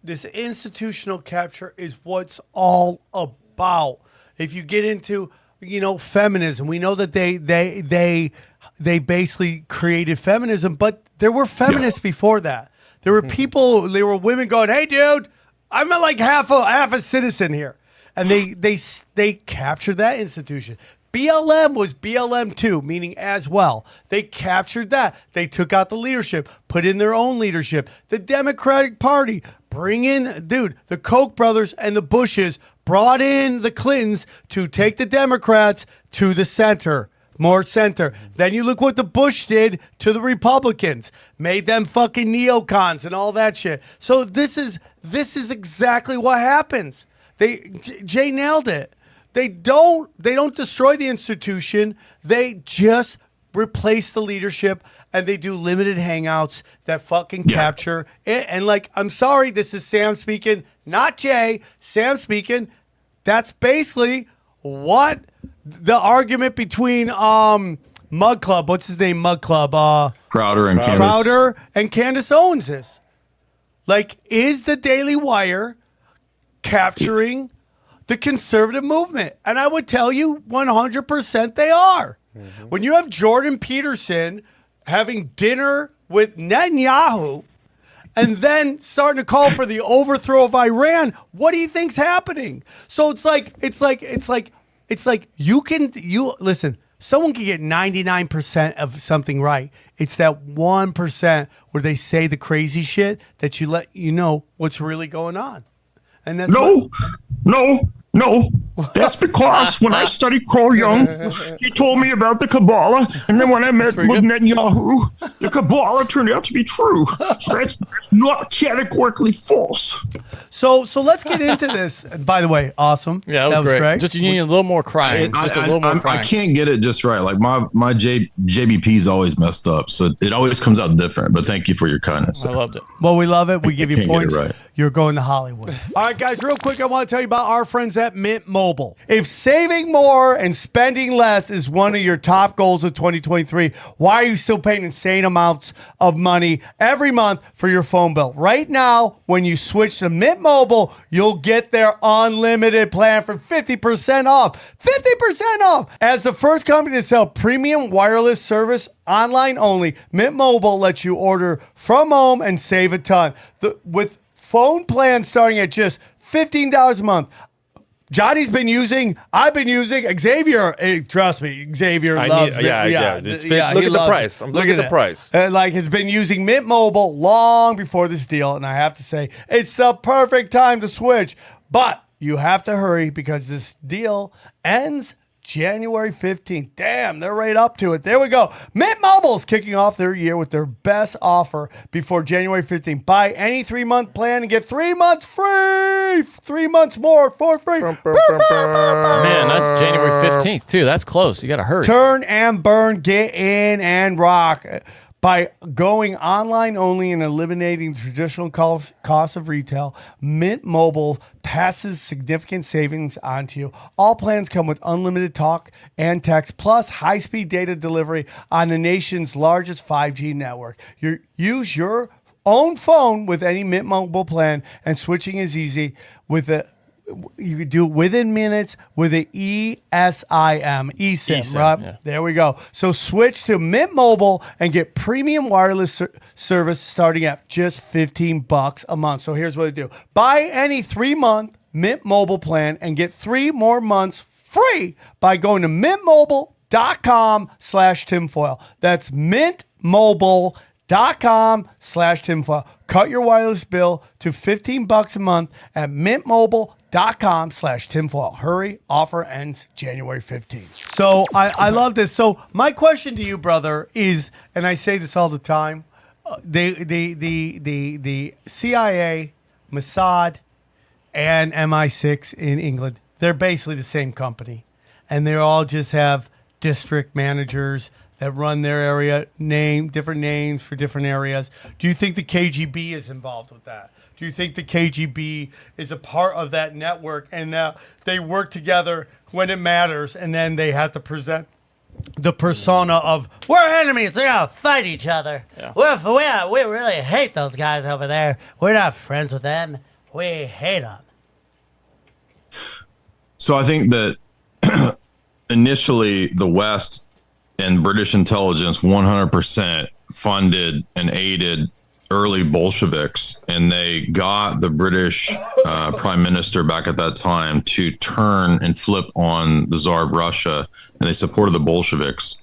This institutional capture is what's all about. If you get into, you know, feminism, we know that they they they they basically created feminism, but there were feminists before that. There were people, there were women going, "Hey, dude, I'm like half a half a citizen here," and they they they captured that institution. BLM was BLM too, meaning as well. They captured that. They took out the leadership, put in their own leadership. The Democratic Party, bring in, dude, the Koch brothers and the Bushes brought in the Clintons to take the Democrats to the center. More center. Then you look what the Bush did to the Republicans, made them fucking neocons and all that shit. So this is this is exactly what happens. They J- Jay nailed it. They don't they don't destroy the institution. They just replace the leadership and they do limited hangouts that fucking capture it. And like, I'm sorry, this is Sam speaking, not Jay. Sam speaking. That's basically what the argument between um Mug Club, what's his name? Mug Club, uh Crowder and Candace. Crowder and Candace Owens is. Like, is the Daily Wire capturing the conservative movement? And I would tell you 100% they are. Mm-hmm. When you have Jordan Peterson having dinner with Netanyahu and then starting to call for the overthrow of Iran, what do you think's happening? So it's like it's like it's like it's like you can you listen, someone can get 99% of something right. It's that 1% where they say the crazy shit that you let you know what's really going on. And that's No, what- no, no. That's because when I studied Carl Jung, he told me about the Kabbalah, and then when I met with Netanyahu, the Kabbalah turned out to be true. So that's, that's not categorically false. So so let's get into this. And by the way, awesome. Yeah, that was, great. Just you need a little more crying. I, Just a I- little more I'm- crying. I can't get it just right. Like my my J, JBP's always messed up, so it always comes out different. But thank you for your kindness. I loved it. Well, we love it. We give you can't get it points. right. You're going to Hollywood. All right, guys, real quick, I want to tell you about our friends at Mint Mobile. If saving more and spending less is one of your top goals of 2023, why are you still paying insane amounts of money every month for your phone bill? Right now, when you switch to Mint Mobile, you'll get their unlimited plan for 50% off. 50% off! As the first company to sell premium wireless service online only, Mint Mobile lets you order from home and save a ton. The, with phone plans starting at just $15 a month. Johnny's been using, I've been using Xavier. eh, trust me, Xavier I loves need- Mint- yeah, yeah, th- fit- look at the price. I'm looking at the it. price. Uh, like, has been using Mint Mobile long before this deal, and I have to say, it's the perfect time to switch. But you have to hurry because this deal ends January 15th. Damn, they're right up to it. There we go. Mint Mobile's kicking off their year with their best offer before January 15th. Buy any three month plan and get three months free. Three months more for free. Man, that's January 15th, too. That's close. You got to hurry. Turn and burn, get in and rock. By going online only and eliminating traditional co- cost of retail, Mint Mobile passes significant savings onto you. All plans come with unlimited talk and text, plus high speed data delivery on the nation's largest 5G network. Use your own phone with any Mint Mobile plan, and switching is easy with a you could do it within minutes with a E ESIM, eSIM, eSIM, right? yeah. There we go. So switch to Mint Mobile and get premium wireless ser- service starting at just 15 bucks a month. So here's what to do. Buy any 3-month Mint Mobile plan and get 3 more months free by going to mintmobile.com slash tinfoil. That's mintmobile.com slash tinfoil. Cut your wireless bill to 15 bucks a month at mintmobile.com slash tinfoil. Hurry, offer ends January 15th. So I, I love this. So my question to you, brother, is, and I say this all the time, uh, the, the, the, the, the CIA, Mossad, and MI6 in England, they're basically the same company. And they all just have district managers that run their area, name different names for different areas. Do you think the KGB is involved with that? Do you think the KGB is a part of that network and now they work together when it matters and then they have to present the persona of We're enemies. We're gonna fight each other. Yeah. We're, we we really hate those guys over there. We're not friends with them. We hate them. So I think that initially the West and British intelligence 100% funded and aided early Bolsheviks, and they got the British uh, prime minister back at that time to turn and flip on the Tsar of Russia, and they supported the Bolsheviks.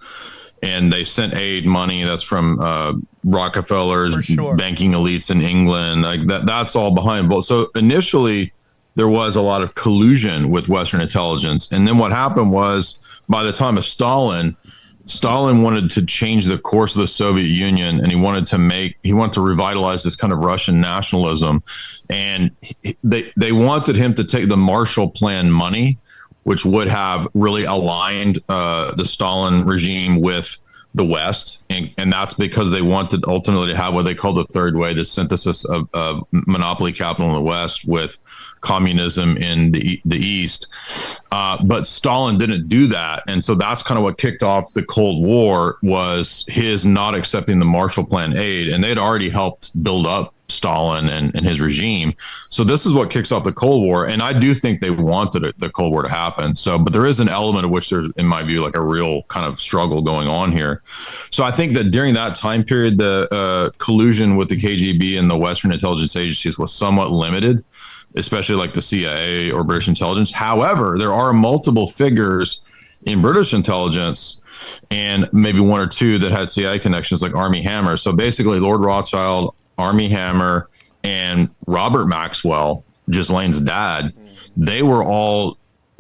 And they sent aid money that's from uh, Rockefellers, banking elites in England. Like that, that's all behind both. So initially, there was a lot of collusion with Western intelligence, and then what happened was by the time of Stalin, Stalin wanted to change the course of the Soviet Union and he wanted to make he wanted to revitalize this kind of Russian nationalism. And they they wanted him to take the Marshall Plan money which would have really aligned uh, the Stalin regime with the West, and, and that's because they wanted ultimately to have what they call the third way, the synthesis of, of monopoly capital in the West with communism in the the East. Uh, but Stalin didn't do that, and so that's kind of what kicked off the Cold War was his not accepting the Marshall Plan aid, and they'd already helped build up Stalin and, and his regime. So this is what kicks off the Cold War, and I do think they wanted it, the Cold War to happen. So, but there is an element of which there's, in my view, like a real kind of struggle going on here. So I think that during that time period, the uh, collusion with the KGB and the Western intelligence agencies was somewhat limited, especially like the CIA or British intelligence. However, there are multiple figures in British intelligence and maybe one or two that had CIA connections, like Army Hammer. So basically, Lord Rothschild, Army Hammer, and Robert Maxwell, Ghislaine's dad, they were all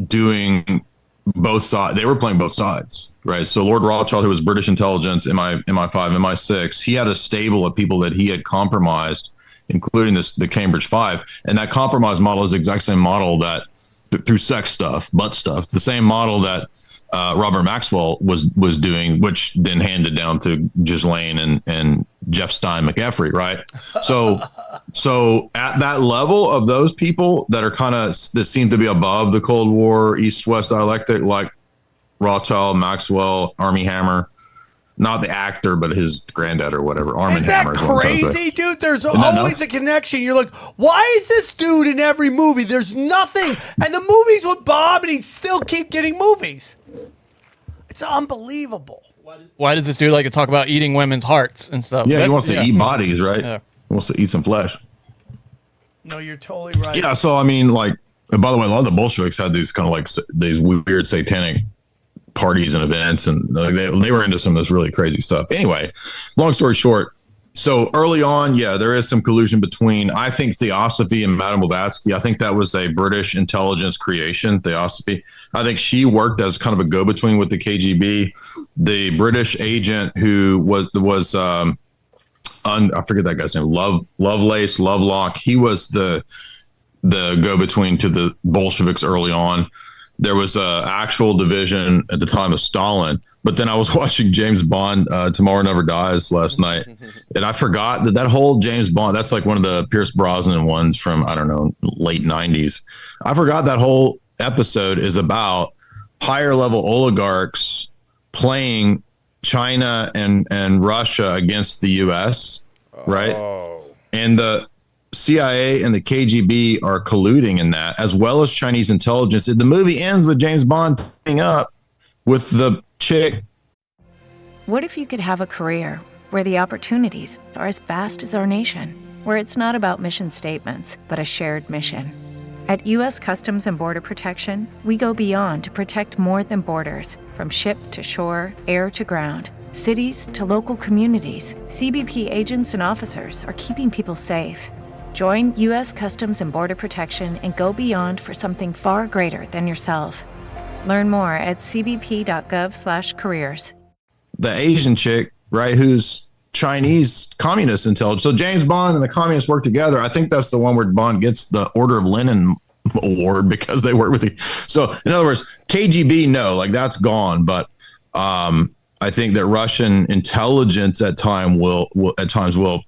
doing both sides. They were playing both sides, right? So Lord Rothschild, who was British intelligence, MI, MI5, MI6, he had a stable of people that he had compromised, including this the Cambridge Five, and that compromise model is the exact same model that th- through sex stuff, butt stuff, the same model that uh, Robert Maxwell was was doing, which then handed down to Ghislaine and and Jeff Stein McEffrey, right? So so at that level of those people that are kind of that seem to be above the Cold War East West dialectic, like Rothschild, Maxwell, Army Hammer, not the actor, but his granddad or whatever, Armin Is that Hammer. is what I'm trying to say. crazy, dude? There's Isn't always a connection. You're like, why is this dude in every movie? There's nothing. And the movies with Bob, and he still keep getting movies. It's unbelievable. Why does this dude like to talk about eating women's hearts and stuff? Yeah, he wants to yeah. eat bodies, right? Yeah. He wants to eat some flesh. No, you're totally right. Yeah, so I mean, like, and by the way, a lot of the Bolsheviks had these kind of like these weird satanic parties and events, and like, they they were into some of this really crazy stuff. Anyway, long story short, so early on, yeah, there is some collusion between I think Theosophy and Madame Blavatsky. I think that was a British intelligence creation. Theosophy. I think she worked as kind of a go between with the KGB. The British agent who was was um, un, I forget that guy's name. Love Lovelace Lovelock. He was the the go between to the Bolsheviks early on. There was a actual division at the time of Stalin, but then I was watching James Bond, uh, Tomorrow Never Dies last night, and I forgot that that whole James Bond. That's like one of the Pierce Brosnan ones from I don't know late '90s. I forgot that whole episode is about higher level oligarchs playing China and and Russia against the U.S. Right, oh. and the CIA and the KGB are colluding in that, as well as Chinese intelligence. The movie ends with James Bond teaming up with the chick. What if you could have a career where the opportunities are as vast as our nation, where it's not about mission statements, but a shared mission? At U.S. Customs and Border Protection, we go beyond to protect more than borders from ship to shore, air to ground, cities to local communities. CBP agents and officers are keeping people safe. Join U.S. Customs and Border Protection and go beyond for something far greater than yourself. Learn more at cbp.gov/careers. the Asian chick, right, who's Chinese communist intelligence. So James Bond and the communists work together. I think that's the one where Bond gets the Order of Lenin award because they work with the. So in other words, KGB, no, like that's gone. But um, I think that Russian intelligence at time will, will at times will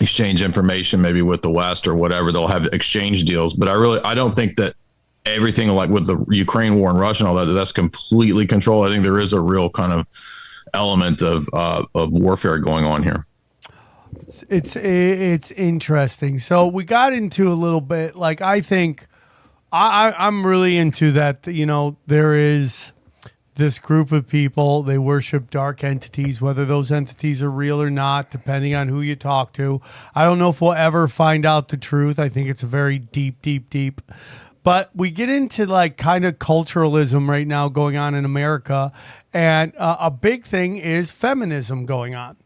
exchange information maybe with the West or whatever. They'll have exchange deals. But I really I don't think that everything like with the Ukraine war and Russia and all that that's completely controlled. I think there is a real kind of element of uh, of warfare going on here. it's it's interesting. So we got into a little bit. Like I think I, I I'm really into that. You know, there is this group of people. They worship dark entities, whether those entities are real or not, depending on who you talk to. I don't know if we'll ever find out the truth. I think it's a very deep, deep, deep. But we get into like kind of culturalism right now going on in America. And uh, a big thing is feminism going on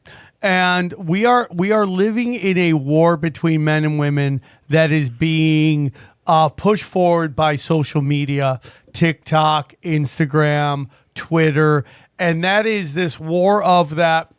and we are we are living in a war between men and women that is being uh, pushed forward by social media, TikTok, Instagram, Twitter, and that is this war of that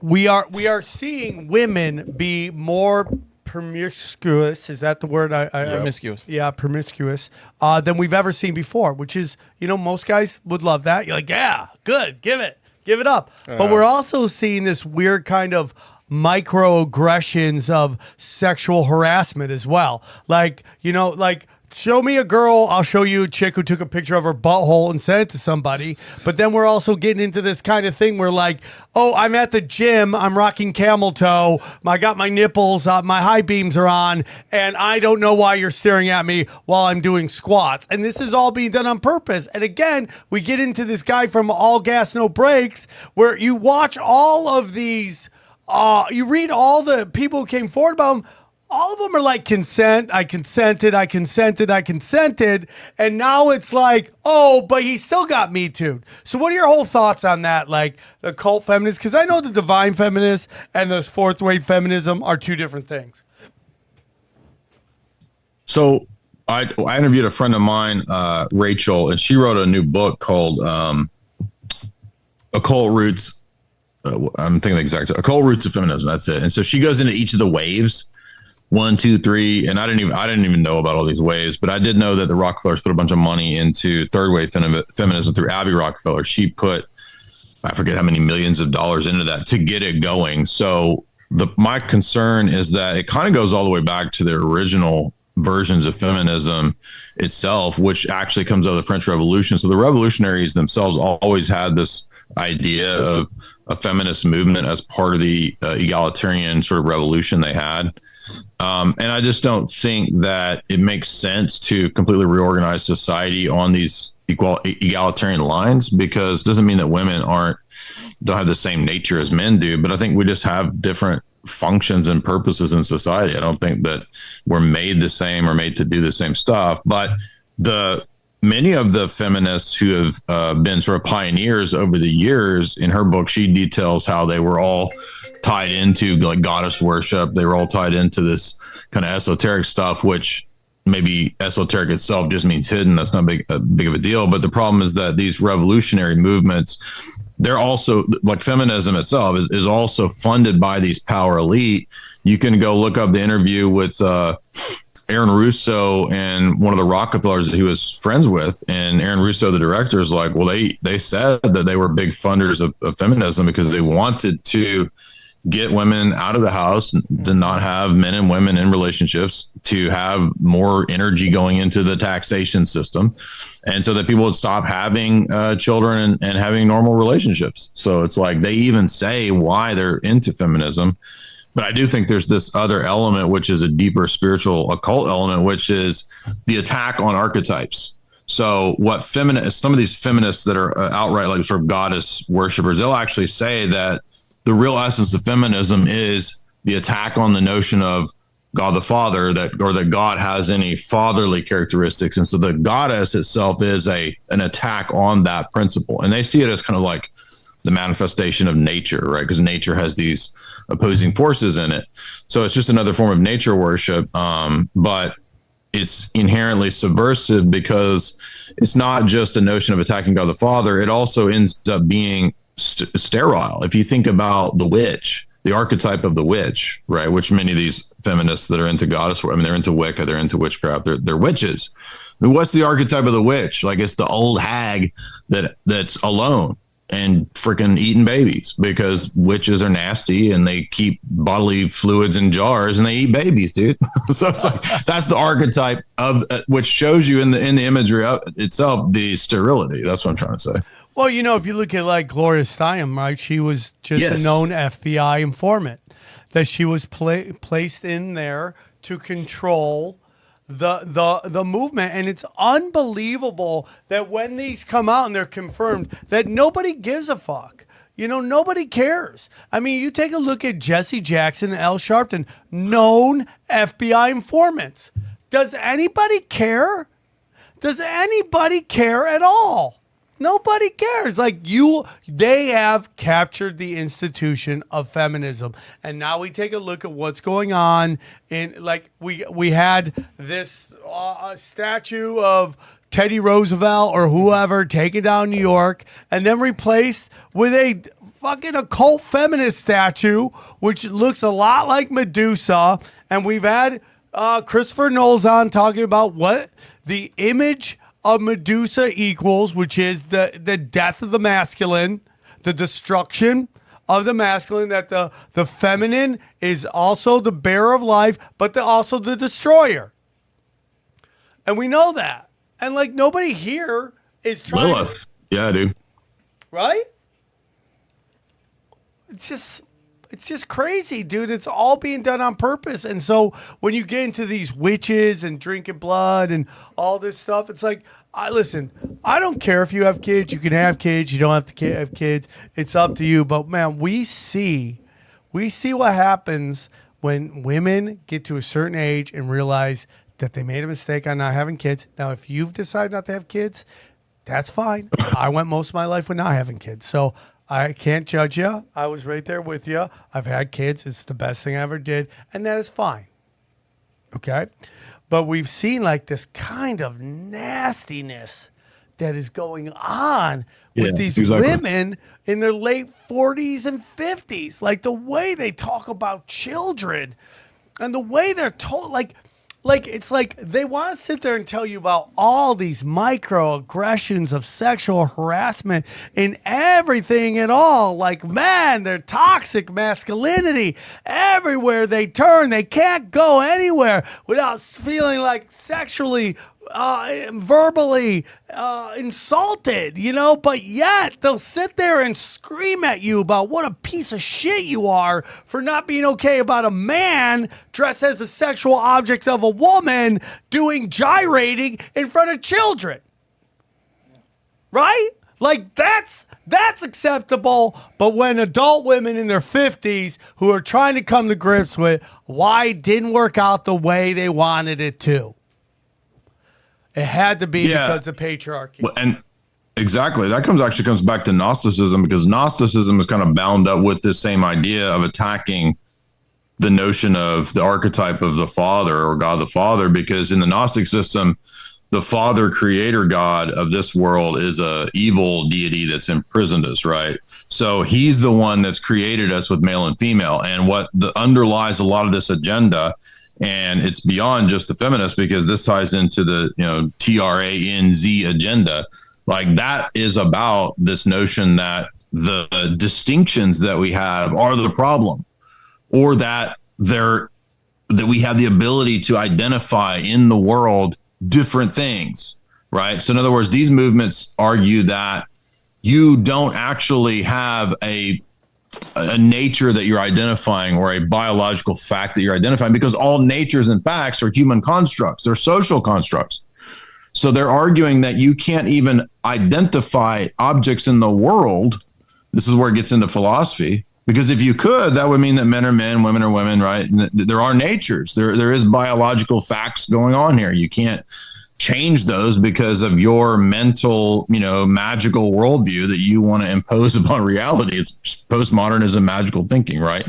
we are we are seeing women be more promiscuous is that the word I, I Promiscuous. yeah promiscuous uh, than we've ever seen before which is you know most guys would love that you're like yeah good give it give it up but Uh-huh. we're also seeing this weird kind of microaggressions of sexual harassment as well like you know like show me a girl i'll show you a chick who took a picture of her butthole and sent it to somebody. But then we're also getting into this kind of thing where like oh i'm at the gym i'm rocking camel toe i got my nipples uh, my high beams are on and i don't know why you're staring at me while i'm doing squats. And this is all being done on purpose. And again we get into this guy from all gas no brakes where you watch all of these uh, you read all the people who came forward about him all of them are like consent i consented i consented i consented and now it's like oh but he still got me too so what are your whole thoughts on that like the cult feminists because i know the divine feminists and this fourth wave feminism are two different things So I I interviewed a friend of mine, uh, Rachel, and she wrote a new book called um, "Occult Roots." Uh, I'm thinking the exact "Occult Roots of Feminism." That's it. And so she goes into each of the waves, one, two, three, and I didn't even I didn't even know about all these waves, but I did know that the Rockefellers put a bunch of money into third wave femi- feminism through Abby Rockefeller. She put I forget how many millions of dollars into that to get it going. So the my concern is that it kind of goes all the way back to the original versions of feminism itself, which actually comes out of the French Revolution. So the revolutionaries themselves always had this idea of a feminist movement as part of the uh, egalitarian sort of revolution they had. Um, and I just don't think that it makes sense to completely reorganize society on these equal egalitarian lines because it doesn't mean that women aren't don't have the same nature as men do, but I think we just have different functions and purposes in society. I don't think that we're made the same or made to do the same stuff, but the many of the feminists who have uh, been sort of pioneers over the years in her book she details how they were all tied into like goddess worship. They were all tied into this kind of esoteric stuff which maybe esoteric itself just means hidden. That's not big, a big of a deal. But the problem is that these revolutionary movements they're also like feminism itself is, is also funded by these power elite. You can go look up the interview with uh Aaron Russo and one of the Rockefellers that he was friends with, and Aaron Russo, the director, is like, well, they they said that they were big funders of, of feminism because they wanted to get women out of the house, to not have men and women in relationships, to have more energy going into the taxation system, and so that people would stop having uh, children and, and having normal relationships. So it's like they even say why they're into feminism. But I do think there's this other element, which is a deeper spiritual occult element, which is the attack on archetypes. So, what feminists, some of these feminists that are uh, outright like sort of goddess worshippers, they'll actually say that the real essence of feminism is the attack on the notion of God the Father, that or that God has any fatherly characteristics, and so the goddess itself is a an attack on that principle, and they see it as kind of like the manifestation of nature, right? Because nature has these opposing forces in it. So it's just another form of nature worship. Um, but it's inherently subversive because it's not just a notion of attacking God the Father. It also ends up being st- sterile. If you think about the witch, the archetype of the witch, right? Which many of these feminists that are into goddess, I mean, they're into Wicca, they're into witchcraft, they're, they're witches. I mean, what's the archetype of the witch? Like it's the old hag that that's alone and freaking eating babies because witches are nasty and they keep bodily fluids in jars and they eat babies, dude. so it's like that's the archetype of uh, which shows you in the in the imagery of itself the sterility. That's what I'm trying to say. Well, you know, if you look at like Gloria Steinem, right? She was just Yes. a known FBI informant that she was pla- placed in there to control the the the movement. And it's unbelievable that when these come out and they're confirmed that nobody gives a fuck. You know nobody cares. I mean you take a look at jesse jackson and al sharpton known fbi informants. Does anybody care? Does anybody care at all Nobody cares. Like you, they have captured the institution of feminism, and now we take a look at what's going on. In like we we had this uh, statue of Teddy Roosevelt or whoever taken down New York, and then replaced with a fucking occult feminist statue, which looks a lot like Medusa. And we've had uh, Christopher Knowles on talking about what the image of Medusa equals, which is the the death of the masculine, the destruction of the masculine. That the the feminine is also the bearer of life, but the, also the destroyer. And we know that. And like nobody here is trying. Lilith. Yeah, dude. right? It's just it's just crazy, dude. It's all being done on purpose. And so when you get into these witches and drinking blood and all this stuff, it's like, I listen, I don't care if you have kids, you can have kids, you don't have to have kids. It's up to you. But man, we see we see what happens when women get to a certain age and realize that they made a mistake on not having kids. Now, if you've decided not to have kids, that's fine. I went most of my life with not having kids. So I can't judge you. I was right there with you. I've had kids. It's the best thing I ever did. And that is fine. Okay. But we've seen like this kind of nastiness that is going on Yeah, with these exactly. women in their late 40s and 50s. Like the way they talk about children and the way they're told, like, like it's like they want to sit there and tell you about all these microaggressions of sexual harassment in everything at all. Like, man, they're toxic masculinity everywhere they turn. They can't go anywhere without feeling like sexually uh, verbally uh, insulted, you know, but yet they'll sit there and scream at you about what a piece of shit you are for not being okay about a man dressed as a sexual object of a woman doing gyrating in front of children. Right? Like that's that's acceptable, but when adult women in their 50s who are trying to come to grips with why it didn't work out the way they wanted it to. It had to be Yeah. because of patriarchy. Well, and exactly that comes actually comes back to Gnosticism because Gnosticism is kind of bound up with this same idea of attacking the notion of the archetype of the Father or God the Father, because in the Gnostic system, the Father Creator God of this world is a evil deity that's imprisoned us, right? So he's the one that's created us with male and female, and what the underlies a lot of this agenda and it's beyond just the feminist because this ties into the you know t-r-a-n-z agenda. Like that is about this notion that the distinctions that we have are the problem or that they're that we have the ability to identify in the world different things right? So in other words these movements argue that you don't actually have a a nature that you're identifying or a biological fact that you're identifying because all natures and facts are human constructs. They're social constructs. So they're arguing that you can't even identify objects in the world. This is where it gets into philosophy because if you could that would mean that men are men women are women right? There are natures. There there is biological facts going on here. You can't change those because of your mental, you know, magical worldview that you want to impose upon reality. It's postmodernism, magical thinking, right?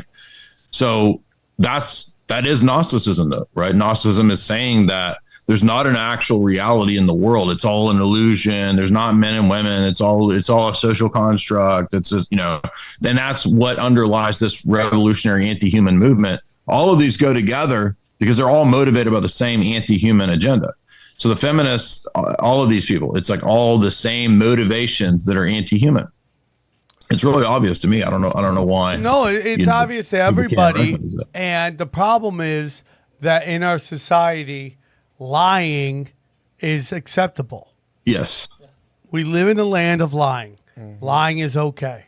So that's that is Gnosticism, though, right? Gnosticism is saying that there's not an actual reality in the world. It's all an illusion. There's not men and women. It's all it's all a social construct. It's just, you know, and that's what underlies this revolutionary anti-human movement. All of these go together because they're all motivated by the same anti-human agenda. So the feminists, all of these people, it's like all the same motivations that are anti-human. It's really obvious to me. I don't know. I don't know why. No, it's you- obvious to everybody. And the problem is that in our society, lying is acceptable. Yes. We live in the land of lying. Mm-hmm. Lying is okay.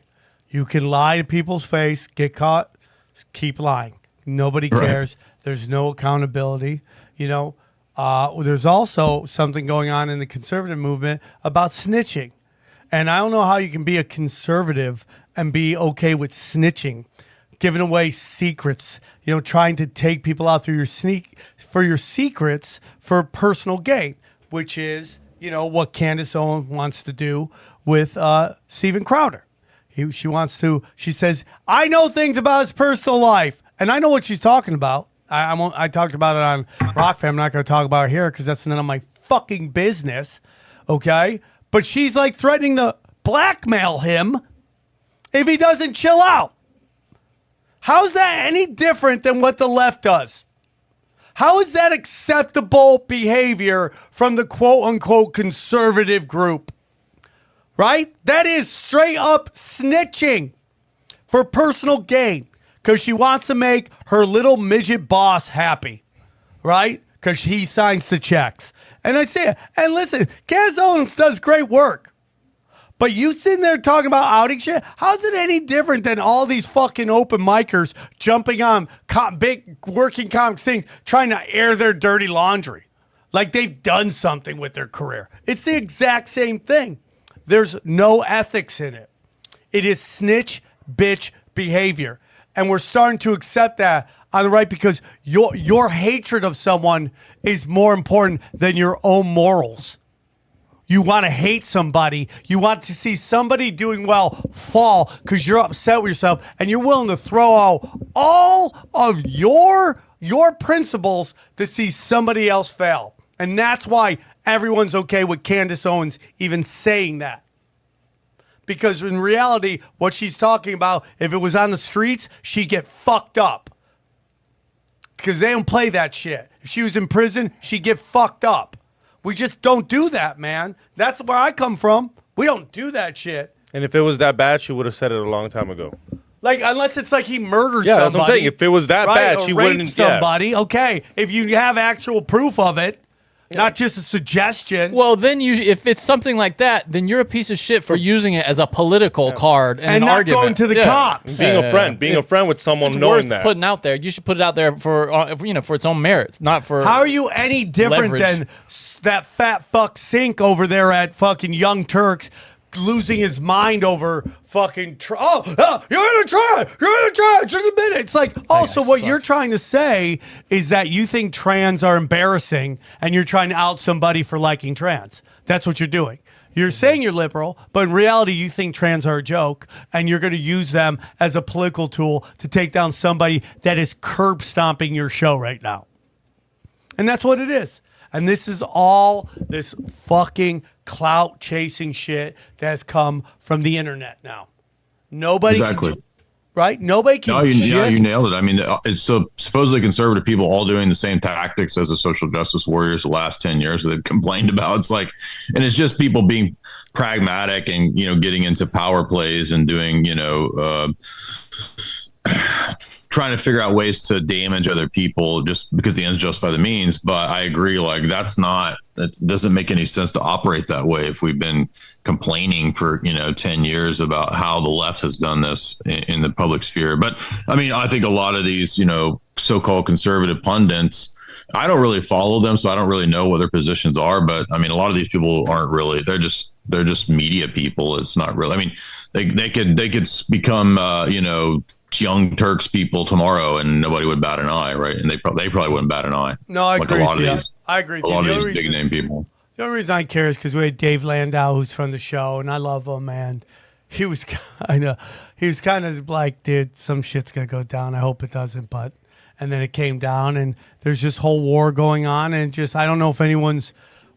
You can lie to people's face, get caught, keep lying. Nobody Right. cares. There's no accountability. You know, Uh, there's also something going on in the conservative movement about snitching. And I don't know how you can be a conservative and be okay with snitching, giving away secrets, you know, trying to take people out through your sneak for your secrets for personal gain, which is, you know, what Candace Owen wants to do with uh, Steven Crowder. He, she wants to, she says, I know things about his personal life, and I know what she's talking about. I, I, won't, I talked about it on Rokfin. I'm not going to talk about it here because that's none of my fucking business. Okay. But she's like threatening to blackmail him if he doesn't chill out. How's that any different than what the left does? How is that acceptable behavior from the quote unquote conservative group? Right? That is straight up snitching for personal gain because she wants to make her little midget boss happy, right? Because he signs the checks. And I say, and listen, Cass Owens does great work. But you sitting there talking about outing shit, how's it any different than all these fucking open micers jumping on co- big working comics things, trying to air their dirty laundry? Like they've done something with their career. It's the exact same thing. There's no ethics in it. It is snitch bitch behavior. And we're starting to accept that on the right because your your hatred of someone is more important than your own morals. You want to hate somebody. You want to see somebody doing well fall because you're upset with yourself and you're willing to throw out all of your your principles to see somebody else fail. And that's why everyone's okay with Candace Owens even saying that. Because in reality, what she's talking about, if it was on the streets, she'd get fucked up. Because they don't play that shit. If she was in prison, she'd get fucked up. We just don't do that, man. That's where I come from. We don't do that shit. And if it was that bad, she would have said it a long time ago. Like unless it's like he murdered Yeah, that's somebody. what I'm saying. If it was that right, bad, she wouldn't- yeah. somebody. Okay, if you have actual proof of it, not just a suggestion. Well, then you, if it's something like that, then you're a piece of shit for using it as a political card and, And an not argument. going to the Yeah. cops. Being a friend, being a friend with someone it's knowing worth that. putting out there, you should put it out there for, uh, you know for its own merits, not for. How are you any different leverage. than s- that fat fuck Cenk over there at fucking Young Turks losing his mind over fucking tr- oh, oh you're gonna try you're gonna try just a minute. It's like also what you're trying to say is that you think trans are embarrassing and you're trying to out somebody for liking trans. That's what you're doing. You're saying you're liberal, but in reality, you think trans are a joke, and you're going to use them as a political tool to take down somebody that is curb stomping your show right now. And that's what it is. And this is all this fucking clout chasing shit that has come from the internet now. Nobody Exactly. ju- right? Nobody can No, you, yeah, you nailed it. I mean, uh, it's so supposedly conservative people all doing the same tactics as the social justice warriors the last 10 years that they've complained about. It's like, and it's just people being pragmatic and, you know, getting into power plays and doing, you know, uh, trying to figure out ways to damage other people just because the ends justify the means. But I agree, like that's not that doesn't make any sense to operate that way. If we've been complaining for you know ten years about how the left has done this in, in the public sphere, but I mean, I think a lot of these you know so-called conservative pundits. I don't really follow them, so I don't really know what their positions are. But I mean, a lot of these people aren't really. They're just they're just media people. It's not really. I mean, they they could they could become uh, you know young Turks people tomorrow, and nobody would bat an eye, right? And they probably they probably wouldn't bat an eye. No, I like agree a lot of these. I agree a lot The of these only big name people. The only reason I care is because we had Dave Landau, who's from the show, and I love him, and he was kind of, he was kind of like, dude, some shit's gonna go down. I hope it doesn't, but, and then it came down, and there's this whole war going on, and just I don't know if anyone's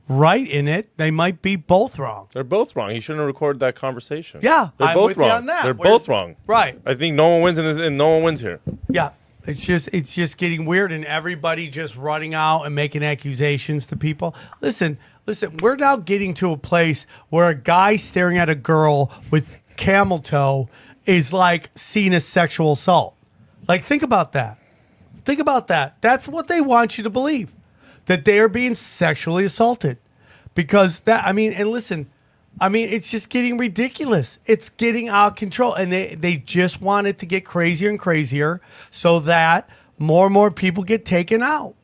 right in it. They might be both wrong. They're both wrong. He shouldn't have recorded that conversation. Yeah, they're I'm both with you wrong. on that. They're Where's- both wrong. Right. I think no one wins in this, and no one wins here. Yeah. It's just it's just getting weird and everybody just running out and making accusations to people. Listen, listen, we're now getting to a place where a guy staring at a girl with camel toe is like seen as sexual assault. Like think about that. Think about that. That's what they want you to believe. That they are being sexually assaulted. Because that I mean, and listen, I mean, it's just getting ridiculous. It's getting out of control. And they, they just want it to get crazier and crazier so that more and more people get taken out.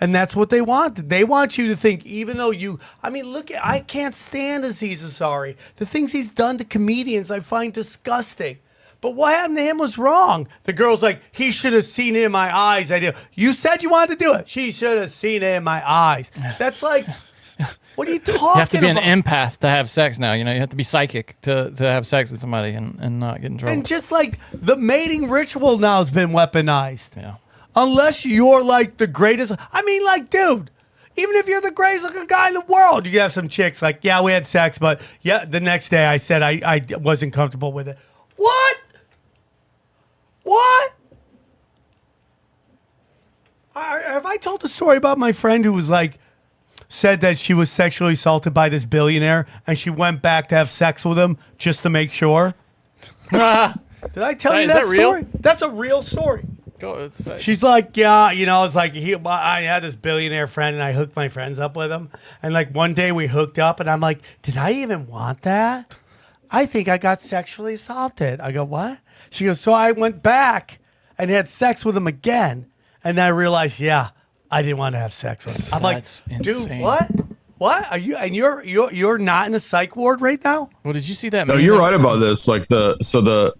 And that's what they want. They want you to think, even though you, I mean, look, at, I can't stand Aziz Ansari. The things he's done to comedians, I find disgusting. But what happened to him was wrong. The girl's like, he should have seen it in my eyes. I do. You said you wanted to do it. She should have seen it in my eyes. That's like, what are you talking about? You have to be about? an empath to have sex now. You know, you have to be psychic to, to have sex with somebody and, and not get in trouble. And just like the mating ritual now has been weaponized. Yeah. Unless you're like the greatest. I mean, like, dude, even if you're the greatest looking guy in the world, you have some chicks like, yeah, we had sex, but yeah, the next day I said I, I wasn't comfortable with it. What? What? I, have I told the story about my friend who was like, said that she was sexually assaulted by this billionaire and she went back to have sex with him just to make sure? Did I tell Is you that that, real? story? That's a real story. Go, it's, uh, She's like, yeah, you know, it's like he, I had this billionaire friend and I hooked my friends up with him. And like one day we hooked up and I'm like, did I even want that? I think I got sexually assaulted. I go, what? She goes, so I went back and had sex with him again. And then I realized, yeah, I didn't want to have sex with him. I'm That's like, dude, what? What are you? And you're you're you're not in the psych ward right now? Well, did you see that? No, you're right about this. Like the so the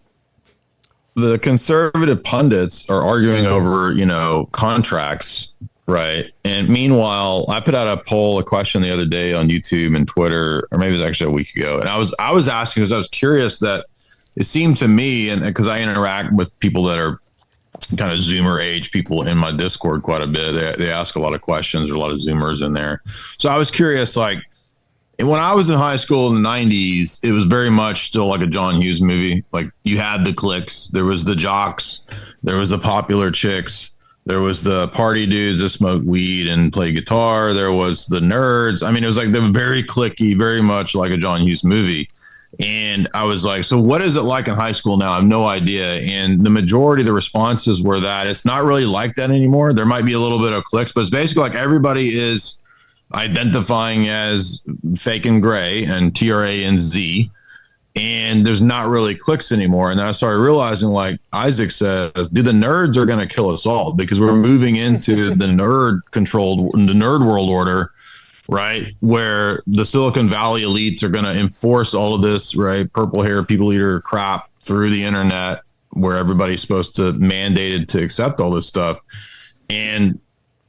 the conservative pundits are arguing over you know contracts, right? And meanwhile, I put out a poll, a question the other day on YouTube and Twitter, or maybe it was actually a week ago, and I was I was asking because I was curious that it seemed to me, and because I interact with people that are kind of Zoomer age people in my Discord quite a bit. They, they ask a lot of questions. There are a lot of Zoomers in there. So I was curious, like, when I was in high school in the 90s, it was very much still like a John Hughes movie. Like, you had the cliques, there was the jocks, there was the popular chicks. There was the party dudes that smoked weed and played guitar. There was the nerds. I mean, it was like they were very clicky, very much like a John Hughes movie. And I was like, so what is it like in high school now? I have no idea. And the majority of the responses were that it's not really like that anymore. There might be a little bit of clicks, but it's basically like everybody is identifying as fake and gray and TRA And Z. And there's not really clicks anymore. And then I started realizing, like Isaac says, dude, the nerds are going to kill us all because we're moving into the nerd controlled, the nerd world order right? Where the Silicon Valley elites are going to enforce all of this, right? Purple hair people eater crap through the internet, where everybody's supposed to mandated to accept all this stuff. And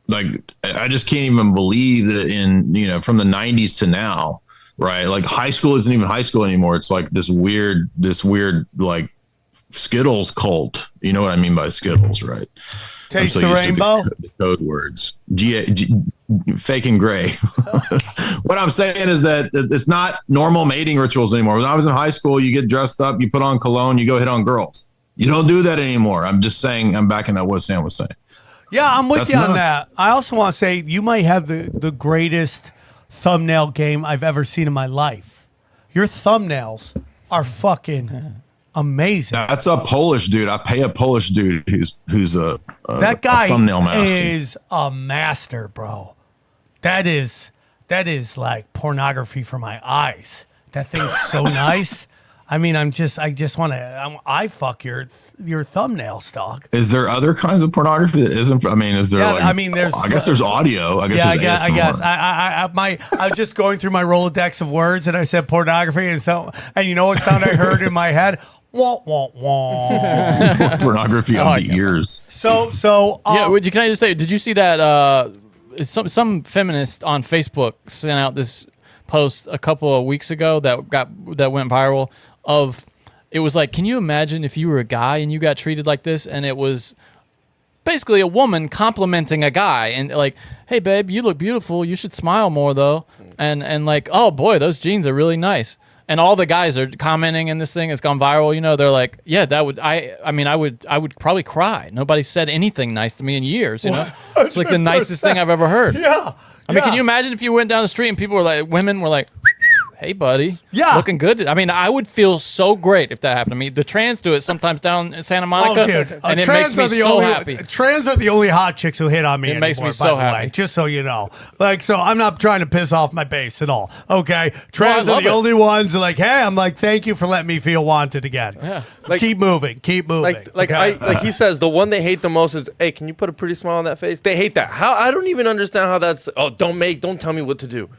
like, I just can't even believe that in, you know, from the 90s to now, right? Like, high school isn't even high school anymore. It's like this weird, this weird, like, Skittles cult. You know what I mean by Skittles, right? Taste so the rainbow? the code words. G- G- fake and gray. what I'm saying is that it's not normal mating rituals anymore. When I was in high school, you get dressed up, you put on cologne, you go hit on girls. You don't do that anymore. I'm just saying, I'm backing up what Sam was saying. Yeah, I'm with That's you on nuts. that. I also want to say you might have the, the greatest thumbnail game I've ever seen in my life. Your thumbnails are fucking amazing. That's a Polish dude. I pay a Polish dude who's who's a, a that guy a thumbnail master. is a master, bro. That is that is like pornography for my eyes. That thing's so nice. I mean, I'm just I just want to I fuck your your thumbnails, dog. Is there other kinds of pornography that isn't? I mean, is there? Yeah, like, I mean, there's- I guess there's audio. I guess. yeah, I there's guess. I guess. I, I, I, my, I was just going through my Rolodex of words, and I said pornography, and so, and you know what sound I heard in my head? Wah wah wah. pornography Oh, on I the ears. So, so yeah, um, would you, can I just say, did you see that? Uh, it's some some feminist on Facebook sent out this post a couple of weeks ago that got that went viral. Of it was like, can you imagine if you were a guy and you got treated like this, and it was basically a woman complimenting a guy and like, hey babe, you look beautiful. You should smile more though, and and like, oh boy, those jeans are really nice. And all the guys are commenting, and this thing has gone viral. You know, they're like, "Yeah, that would I. I mean, I would. I would probably cry. Nobody said anything nice to me in years. You know, it's like the nicest thing I've ever heard. Yeah. I mean, can you imagine if you went down the street and people were like, women were like, hey, buddy, Yeah. looking good. I mean, I would feel so great if that happened to me. The trans do it sometimes down in Santa Monica, Oh, dude, uh, and it trans makes me are the so only, happy. Trans are the only hot chicks who hit on me. It makes me so happy. Way, just so you know, like, so I'm not trying to piss off my base at all. Okay, trans are the it. only ones. Like, hey, I'm like, thank you for letting me feel wanted again. Yeah. keep moving, keep moving. Like, like okay? I, like he says, the one they hate the most is, "Hey, can you put a pretty smile on that face?" They hate that. How I don't even understand how that's. Oh, don't make, don't tell me what to do.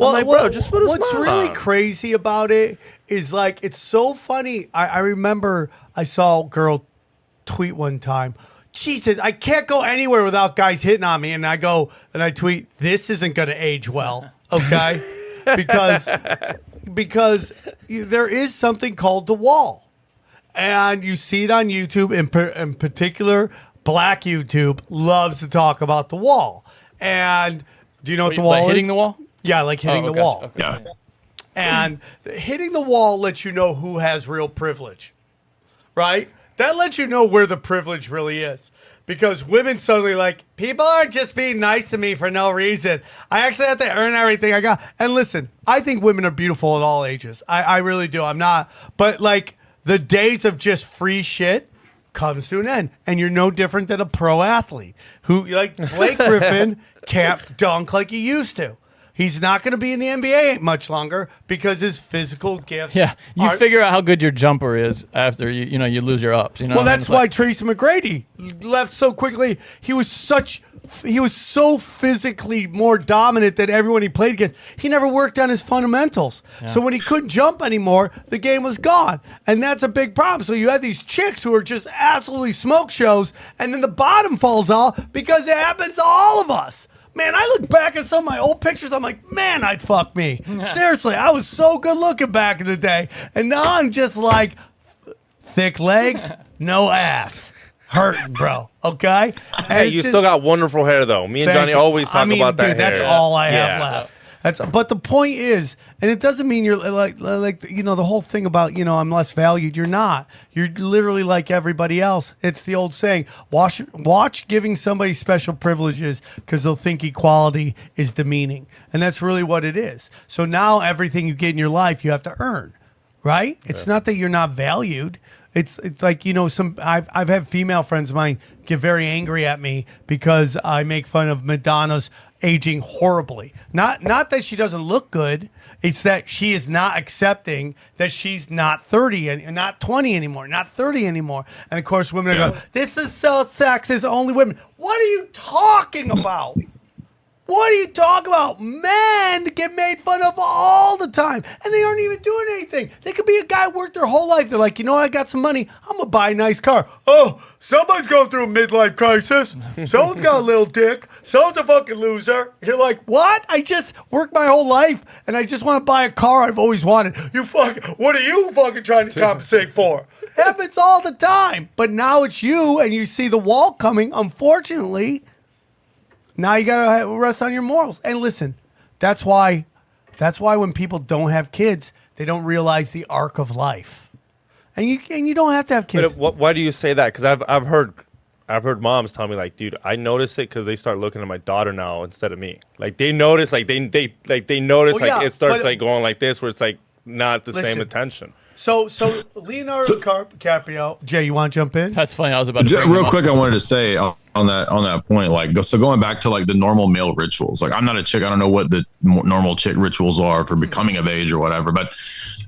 Well, like, what- bro, just put a what's smile really on. crazy about it is like it's so funny. I, I remember I saw a girl tweet one time. Jesus, I can't go anywhere without guys hitting on me, and I go and I tweet, "This isn't going to age well." Okay, because because there is something called the wall, and you see it on YouTube. In, par- in particular, Black YouTube loves to talk about the wall. And do you know what the wall like is? hitting the wall? Yeah, like hitting Oh, the gotcha. wall. Okay. Yeah. And hitting the wall lets you know who has real privilege, right? That lets you know where the privilege really is. Because women suddenly like, people aren't just being nice to me for no reason. I actually have to earn everything I got. And listen, I think women are beautiful at all ages. I, I really do. I'm not, but like the days of just free shit comes to an end. And you're no different than a pro athlete who, like Blake Griffin, can't dunk like he used to. He's not going to be in the NBA much longer because his physical gifts. Yeah, you aren't- figure out how good your jumper is after you you know you lose your ups. You know, well, that's why like- Tracy McGrady left so quickly. He was such. He was so physically more dominant than everyone he played against. He never worked on his fundamentals. So when he couldn't jump anymore, the game was gone. And that's a big problem. So you have these chicks who are just absolutely smoke shows, and then the bottom falls off because it happens to all of us. Man, I look back at some of my old pictures. I'm like, man, I'd fuck me. Seriously, I was so good looking back in the day. And now I'm just like, thick legs, no ass. Hurting, bro. Okay? Hey, you still got wonderful hair though. Me and Thank Johnny you. always talk I mean, about that. dude, That's hair. all I have Yeah. left. That's but the point is, and it doesn't mean you're like like you know the whole thing about you know I'm less valued. You're not. You're literally like everybody else. It's the old saying: watch watch giving somebody special privileges because they'll think equality is demeaning, and that's really what it is. So now everything you get in your life, you have to earn right? It's not that you're not valued. It's it's like you know some I've I've had female friends of mine get very angry at me because I make fun of Madonna's aging horribly. Not not that she doesn't look good. It's that she is not accepting that she's not 30 and not 20 anymore, not 30 anymore. And of course, women are going, "This is so sexist. Only women." What are you talking about? What are you talking about? Men get made fun of all the time, and they aren't even doing anything. They could be a guy worked their whole life. They're like, you know. I got some money. I'm gonna buy a nice car. Oh, somebody's going through a midlife crisis. Someone's got a little dick. Someone's a fucking loser. You're like, what? I just worked my whole life, and I just want to buy a car I've always wanted. You fucking, what are you fucking trying to compensate for? Happens all the time. But now it's you, and you see the wall coming. Unfortunately. Now you gotta rest on your morals. And listen, that's why, that's why when people don't have kids, they don't realize the arc of life. And you and you don't have to have But kids. wh- why do you say that? Because I've I've heard I've heard moms tell me like, dude, I notice it because they start looking at my daughter now instead of me. Like they notice, like they they like they notice, Well, like yeah, it starts but- like going like this, where it's like not the Listen. same attention. So so Leonardo DiCaprio, Jay, you want to jump in? That's funny. I was about to Ju- real quick, I wanted to say on on that on that point, like so going back to like the normal male rituals. Like I'm not a chick. I don't know what the normal chick rituals are for becoming of age or whatever. But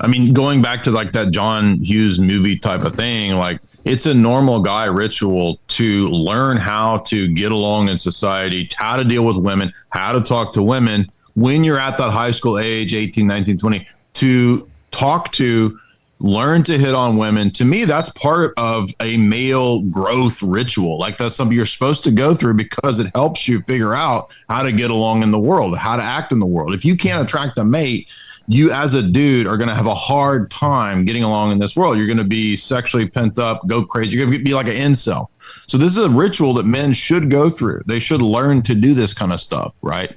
I mean, going back to like that John Hughes movie type of thing, like it's a normal guy ritual to learn how to get along in society, how to deal with women, how to talk to women when you're at that high school age, 18, 19, 20, to talk to learn to hit on women to me that's part of a male growth ritual. Like that's something you're supposed to go through because it helps you figure out how to get along in the world how to act in the world. If you can't mm-hmm. attract a mate you as a dude are going to have a hard time getting along in this world. You're going to be sexually pent up go crazy. You're going to be like an incel. So this is a ritual that men should go through. They should learn to do this kind of stuff right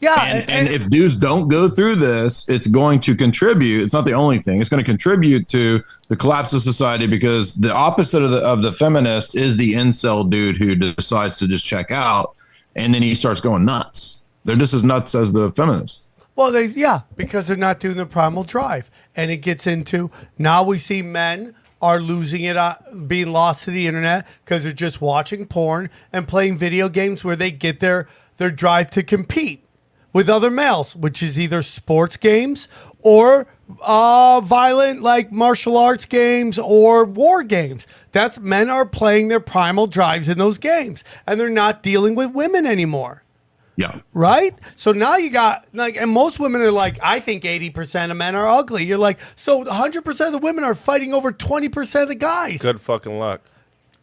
Yeah, and, and if dudes don't go through this, it's going to contribute. It's not the only thing. It's going to contribute to the collapse of society because the opposite of the of the feminist is the incel dude who decides to just check out, and then he starts going nuts. They're just as nuts as the feminists. Well, they yeah, because they're not doing the primal drive, and it gets into now we see men are losing it, uh, being lost to the internet because they're just watching porn and playing video games where they get their their drive to compete with other males, which is either sports games or uh, violent like martial arts games or war games. That's men are playing their primal drives in those games, and they're not dealing with women anymore. Yeah. Right? So now you got like, and most women are like, I think 80% of men are ugly. You're like, so 100% of the women are fighting over 20% of the guys. Good fucking luck.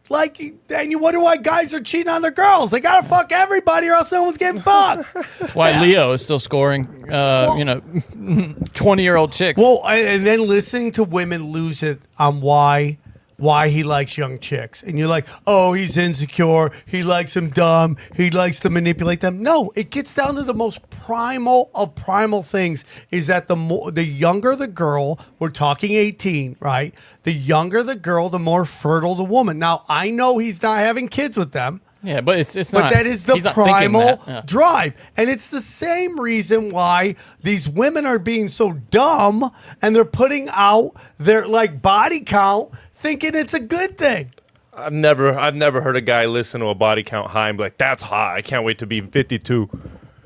Like, and you wonder why guys are cheating on their girls. They gotta fuck everybody or else no one's getting fucked. That's why Leo is still scoring, uh, you know, 20 year old chicks. Well, and and then listening to women lose it on why why he likes young chicks, and you're like, oh, he's insecure. He likes them dumb. He likes to manipulate them. No, it gets down to the most primal of primal things. Is that the more the younger the girl, we're talking 18, right? The younger the girl, the more fertile the woman. Now I know he's not having kids with them. Yeah, but it's it's But not. that is the he's not thinking primal. Yeah. drive. And it's the same reason why these women are being so dumb and they're putting out their like body count thinking it's a good thing. I've never, I've never heard a guy listen to a body count high and be like, "That's hot. I can't wait to be 52."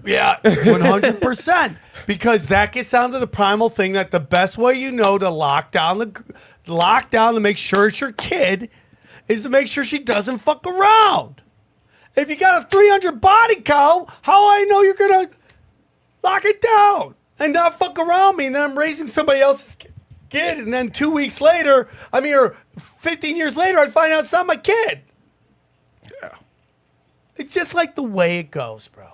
Yeah, 100%. because that gets down to the primal thing that the best way you know to lock down the lock down to make sure it's your kid is to make sure she doesn't fuck around. If you got a 300 body count, how I know you're going to lock it down and not fuck around me and then I'm raising somebody else's ki- kid and then 2 weeks later, I mean or 15 years later I'd find out it's not my kid. Yeah. It's just like the way it goes, bro.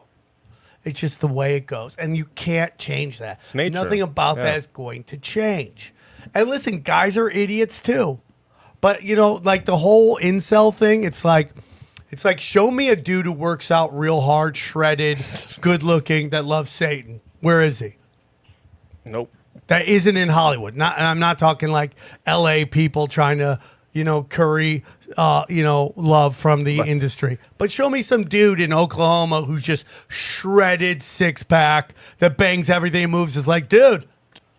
It's just the way it goes. And you can't change that. It's nature. Nothing about Yeah. that is going to change. And listen, guys are idiots too. But you know, like the whole incel thing, it's like it's like show me a dude who works out real hard, shredded, good looking, that loves Satan. Where is he? Nope. That isn't in Hollywood. Not and I'm not talking like LA people trying to, you know, curry uh, you know, love from the industry. But show me some dude in Oklahoma who's just shredded six pack that bangs everything and moves. Is like, dude,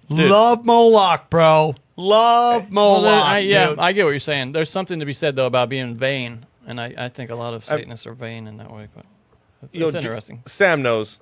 Dude. love Moloch, bro. Love Moloch. there- I, yeah, dude. I get what you're saying. There's something to be said though about being vain, and I, I think a lot of I- Satanists are vain in that way. But it's, Yo, it's J- interesting. Sam knows.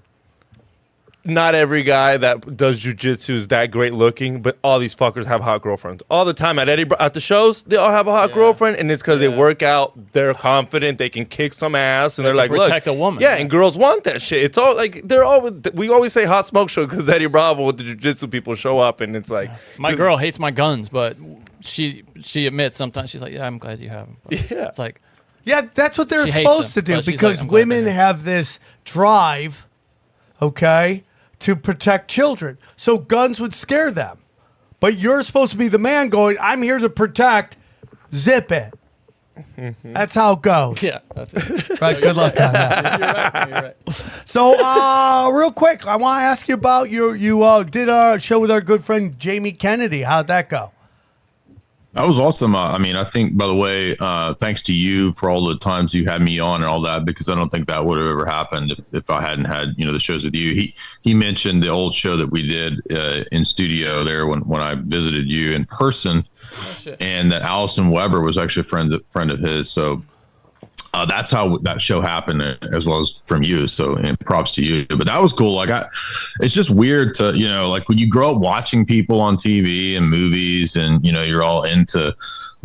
Not every guy that does jujitsu is that great looking, but all these fuckers have hot girlfriends all the time at Eddie Br- at the shows. They all have a hot girlfriend, and it's because they work out. They're confident. They can kick some ass, and They they're like, can "Look, protect a woman, Yeah, yeah. and girls want that shit. It's all like they're all. We always say hot smoke show because Eddie Bravo with the jujitsu people show up, and it's like My girl hates my guns, but she she admits sometimes she's like, yeah, I'm glad you have them. But Yeah. it's like Yeah, that's what they're She hates supposed to do because like, women have this drive, okay, to protect children. So guns would scare them. But you're supposed to be the man going, I'm here to protect, zip it. That's how it goes. Yeah, that's it. Right, good luck on that. You're right. You're right. So, uh, real quick, I want to ask you about your you uh, did a show with our good friend Jamie Kennedy. How'd that go? That was awesome. Uh, I mean, I think, by the way, uh, thanks to you for all the times you had me on and all that, because I don't think that would have ever happened if, if I hadn't had, you know, the shows with you. He, he mentioned the old show that we did uh, in studio there when, when I visited you in person and that Allison Weber was actually a friend, friend of his. So, uh, that's how that show happened uh, as well as from you. So and props to you. But that was cool. Like i it's just weird to you know like when you grow up watching people on tv and movies and you know you're all into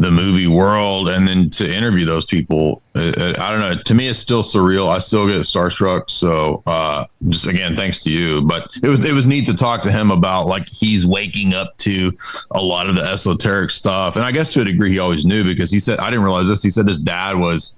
the movie world and then to interview those people uh, uh, i don't know. To me it's still surreal. I still get starstruck. So uh just again thanks to you. But it was it was neat to talk to him about like he's waking up to a lot of the esoteric stuff. And i guess to a degree he always knew because he said i didn't realize this. He said his dad was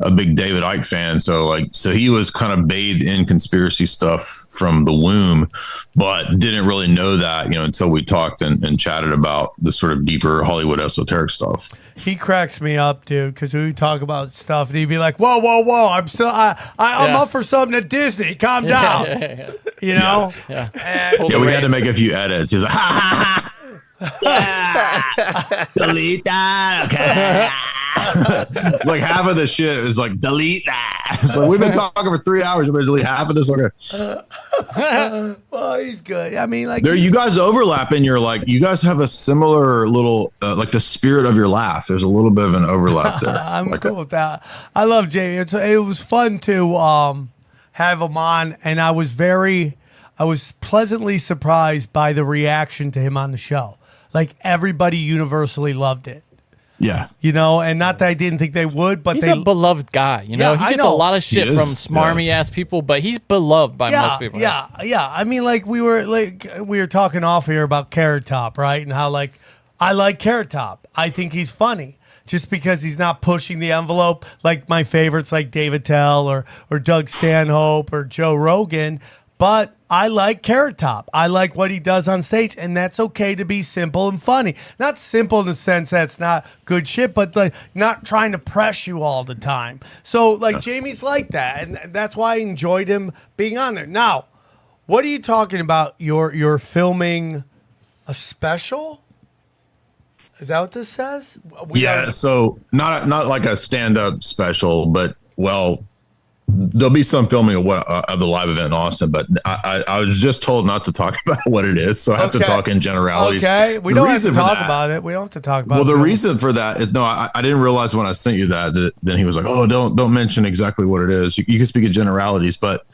a big David Icke fan. So like, so he was kind of bathed in conspiracy stuff from the womb, but didn't really know that, you know, until we talked and, and chatted about the sort of deeper Hollywood esoteric stuff. He cracks me up, dude, because we talk about stuff and he'd be like, "Whoa, whoa, whoa! I'm still, I, I, I'm Yeah. up for something at Disney. Calm Yeah, down." yeah, yeah, You know. yeah. And- Yeah, we had to make a few edits. He's like, ha ha ha. Delete that. Okay. like half of the shit is like delete that. So we've been talking for three hours. We're gonna delete half of this. Okay. well, he's good. I mean, like There, you guys overlap, and you're like, you guys have a similar little, uh, like the spirit of your laugh. There's a little bit of an overlap there. I'm Like, cool with that. I love Jamie. It's, it was fun to um, have him on, and I was very, I was pleasantly surprised by the reaction to him on the show. Like everybody universally loved it. Yeah. You know, and not that I didn't think they would, but he's they a beloved guy. You know, Yeah, he gets a know. lot of shit from smarmy ass people, but he's beloved by yeah, most people. Yeah, yeah. I mean, like we were like we were talking off here about Carrot Top, right? And how like I like Carrot Top. I think he's funny. Just because he's not pushing the envelope like my favorites like Dave Attell or or Doug Stanhope or Joe Rogan, but I like Carrot Top. I like what he does on stage, and that's okay to be simple and funny. Not simple in the sense that it's not good shit, but like not trying to press you all the time. So like Jamie's like that, and that's why I enjoyed him being on there. Now, what are you talking about? You're you're filming a special? Is that what this says? We yeah. are- So not not like a stand up special, but well, there'll be some filming of what uh, of the live event in Austin. But I, I I was just told not to talk about what it is, so I have to talk in generalities. Okay, we The don't have to talk that- about it. We don't have to talk about. It. Well, the it. reason for that is no, I, I didn't realize when I sent you that, that. Then he was like, "Oh, don't don't mention exactly what it is. You, you can speak in generalities, but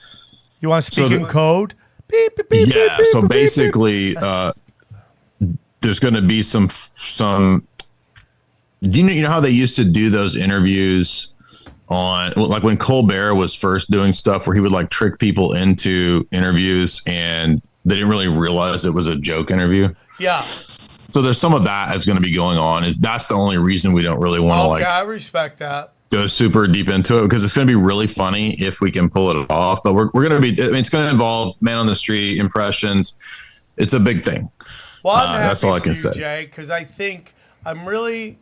you want to so speak in the- code? Beep, beep, beep, yeah. so basically, uh, there's going to be some some. Do you know you know how they used to do those interviews on like when Colbert was first doing stuff where he would like trick people into interviews and they didn't really realize it was a joke interview. Yeah. So there's some of that that's going to be going on. Is that's the only reason we don't really want to Okay, like I respect that. go super deep into it because it's going to be really funny if we can pull it off. But we're, we're going to be, I mean, it's going to involve man on the street impressions. It's a big thing. Well, Uh, that's all I can you, say. Jay, because I think I'm really,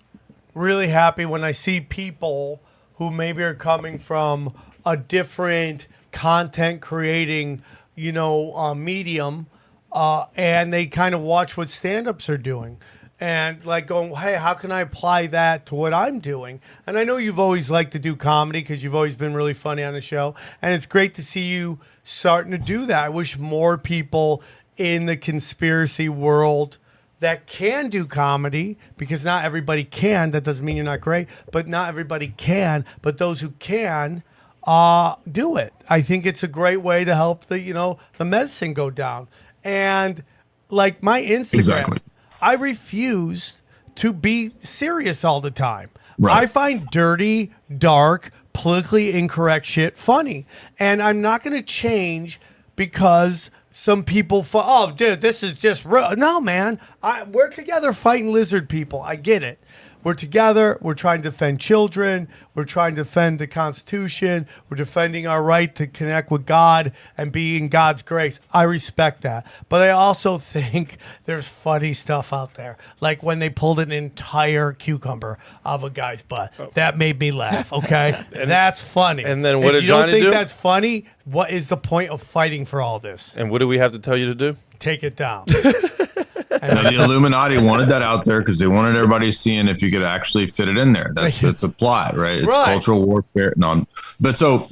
really happy when I see people who maybe are coming from a different content creating, you know, uh, medium, uh, and they kind of watch what stand-ups are doing. And like going, hey, how can I apply that to what I'm doing? And I know you've always liked to do comedy because you've always been really funny on the show. And it's great to see you starting to do that. I wish more people in the conspiracy world that can do comedy because not everybody can. That doesn't mean you're not great, but not everybody can. But those who can, uh, do it. I think it's a great way to help the you know the medicine go down. And like my Instagram, Exactly. I refuse to be serious all the time. Right. I find dirty, dark, politically incorrect shit funny. And I'm not going to change because some people, fu- oh, dude, this is just real. No, man. I, we're together fighting lizard people. I get it. We're together. We're trying to defend children. We're trying to defend the Constitution. We're defending our right to connect with God and be in God's grace. I respect that. But I also think there's funny stuff out there. Like when they pulled an entire cucumber of a guy's butt. Oh. That made me laugh, okay? that's funny. and then what if did you don't Johnny think do? that's funny, what is the point of fighting for all this? And what do we have to tell you to do? Take it down. Now, the Illuminati wanted that out there because they wanted everybody seeing if you could actually fit it in there. That's it's a plot, right? It's Right. cultural warfare. No, but so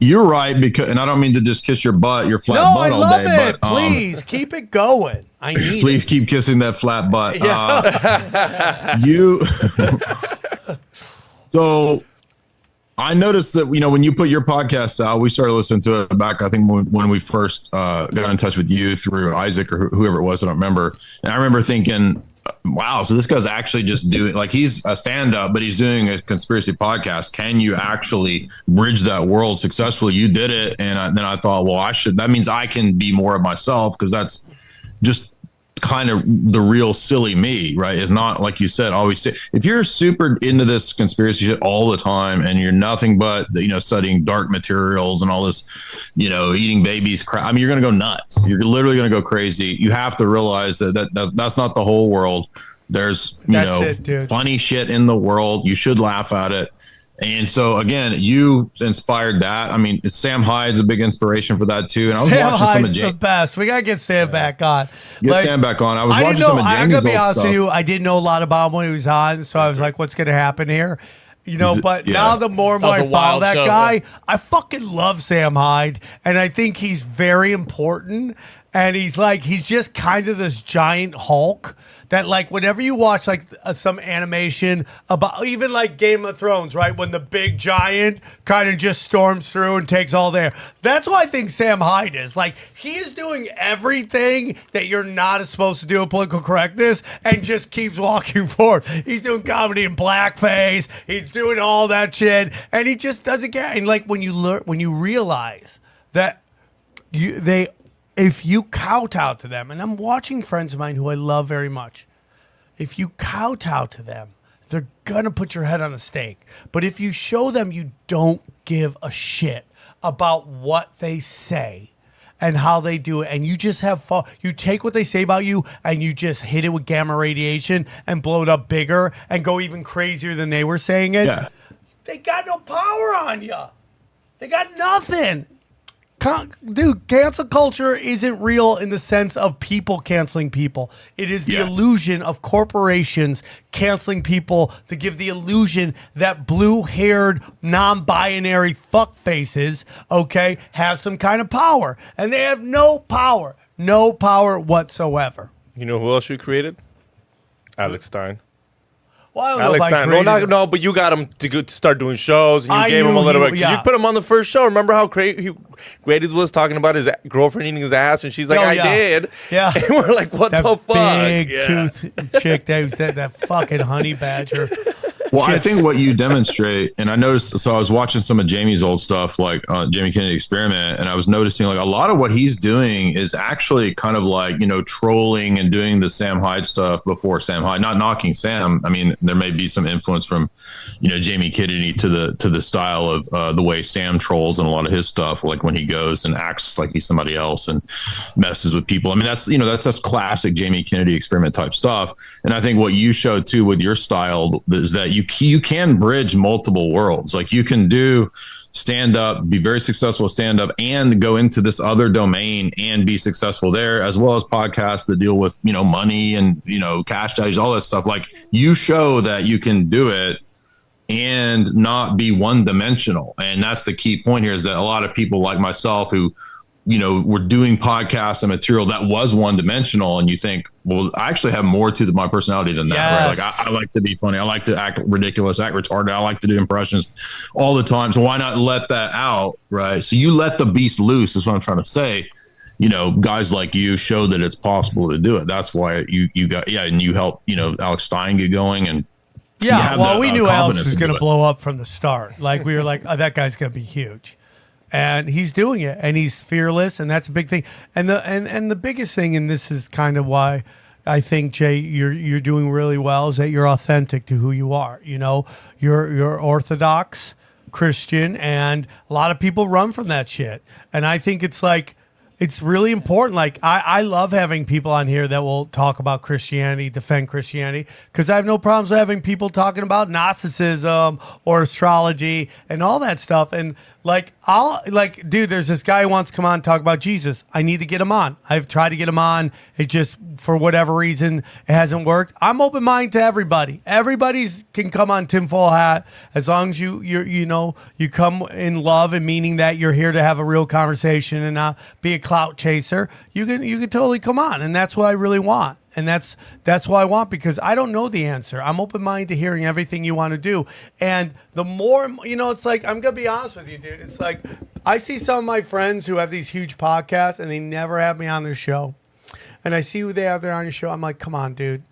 you're right because, and I don't mean to just kiss your butt, your flat no, butt I all love day, it. but um, Please keep it going. I need please it. keep kissing that flat butt. Yeah. Uh, you. so I noticed that you know when you put your podcast out, we started listening to it back. I think when, we first uh, got in touch with you through Isaac or whoever it was, I don't remember. And I remember thinking, "Wow, so this guy's actually just doing like he's a stand-up, but he's doing a conspiracy podcast. Can you actually bridge that world successfully? You did it." And I, then I thought, well, I should. That means I can be more of myself because that's just kind of the real silly me, right? Is not like you said, always say if you're super into this conspiracy shit all the time and you're nothing but you know studying dark materials and all this, you know, eating babies crap. I mean, you're gonna go nuts. You're literally gonna go crazy. You have to realize that, that that's, that's not the whole world. There's you That's know it, funny shit in the world. You should laugh at it. And so again, you inspired that. I mean, Sam Hyde's a big inspiration for that too. And I was Sam watching some Hyde's of the best. We gotta get Sam back on. Get Sam back on. I was didn't watching know, some of I'm gonna be old honest with you. I didn't know a lot about him when he was on, so I was like, "What's gonna happen here?" You know. But yeah. now the more and more I was a follow that show, guy, yeah. I fucking love Sam Hyde, and I think he's very important. And he's like, he's just kind of this giant Hulk that, like, whenever you watch like uh, some animation about even like Game of Thrones, right, when the big giant kind of just storms through and takes all there. That's what I think Sam Hyde is. Like, he is doing everything that you're not supposed to do in political correctness, and just keeps walking forward. He's doing comedy in blackface. He's doing all that shit, and he just doesn't care. And like when you learn, when you realize that you they if you kowtow to them and i'm watching friends of mine who i love very much if you kowtow to them they're gonna put your head on a stake. But if you show them you don't give a shit about what they say and how they do it and you just have fun you take what they say about you and you just hit it with gamma radiation and blow it up bigger and go even crazier than they were saying it Yeah. they got no power on you they got nothing Con- dude, cancel culture isn't real in the sense of people canceling people. It is the Yeah. illusion of corporations canceling people to give the illusion that blue-haired, non-binary fuck faces, okay, have some kind of power, and they have no power, no power whatsoever. You know who else you created? Alex Stein. Well, I don't know if I Stein. Created not, no, but you got him to, go, to start doing shows, and you I gave him a little he- bit. yeah. You put him on the first show. Remember how great he, great was talking about his girlfriend eating his ass, and she's like, Oh, "I yeah. did." Yeah. and we're like, "What that the fuck?" big Yeah. tooth chick that was that, that fucking honey badger. Well, I think what you demonstrate, and I noticed, so I was watching some of Jamie's old stuff, like uh, Jamie Kennedy Experiment, and I was noticing like a lot of what he's doing is actually kind of like, you know, trolling and doing the Sam Hyde stuff before Sam Hyde, not knocking Sam. I mean, there may be some influence from, you know, Jamie Kennedy to the, to the style of uh, the way Sam trolls and a lot of his stuff, like when he goes and acts like he's somebody else and messes with people. I mean, that's, you know, that's, that's classic Jamie Kennedy Experiment type stuff. And I think what you showed too with your style is that you you can bridge multiple worlds. Like you can do stand up, be very successful stand up, and go into this other domain and be successful there, as well as podcasts that deal with you know money and you know cash values, all that stuff. Like you show that you can do it and not be one dimensional. And that's the key point here is that a lot of people like myself who you know, we're doing podcasts and material that was one dimensional, and you think, well, I actually have more to the, my personality than that. Right? Like I, I like to be funny, I like to act ridiculous, act retarded, I like to do impressions all the time. So why not let that out, right? So you let the beast loose. Is what I'm trying to say. You know, guys like you show that it's possible to do it. That's why you you got yeah, and you help you know Alex Stein get going and Yeah, well, the, we uh, knew Alex was going to blow up from the start. Like we were like, oh, that guy's going to be huge, and he's doing it, and he's fearless, and that's a big thing. And the and and the biggest thing, and this is kind of why I think Jay, you're you're doing really well, is that you're authentic to who you are. You know, you're you're orthodox Christian, and a lot of people run from that shit. And I think it's like it's really important. Like I, I love having people on here that will talk about Christianity, defend Christianity, because I have no problems with having people talking about Gnosticism or astrology and all that stuff. And like I'll like, dude, there's this guy who wants to come on and talk about Jesus. I need to get him on. I've tried to get him on. It just for whatever reason it hasn't worked. I'm open minded to everybody. Everybody's can come on tinfoil hat as long as you you you know you come in love and meaning that you're here to have a real conversation and not be a clout chaser. You can you can totally come on, and that's what I really want. And that's that's what I want because I don't know the answer. I'm open minded to hearing everything you want to do. And the more you know, it's like I'm gonna be honest with you, dude. It's like I see some of my friends who have these huge podcasts and they never have me on their show. And I see who they have there on your show. I'm like, come on, dude.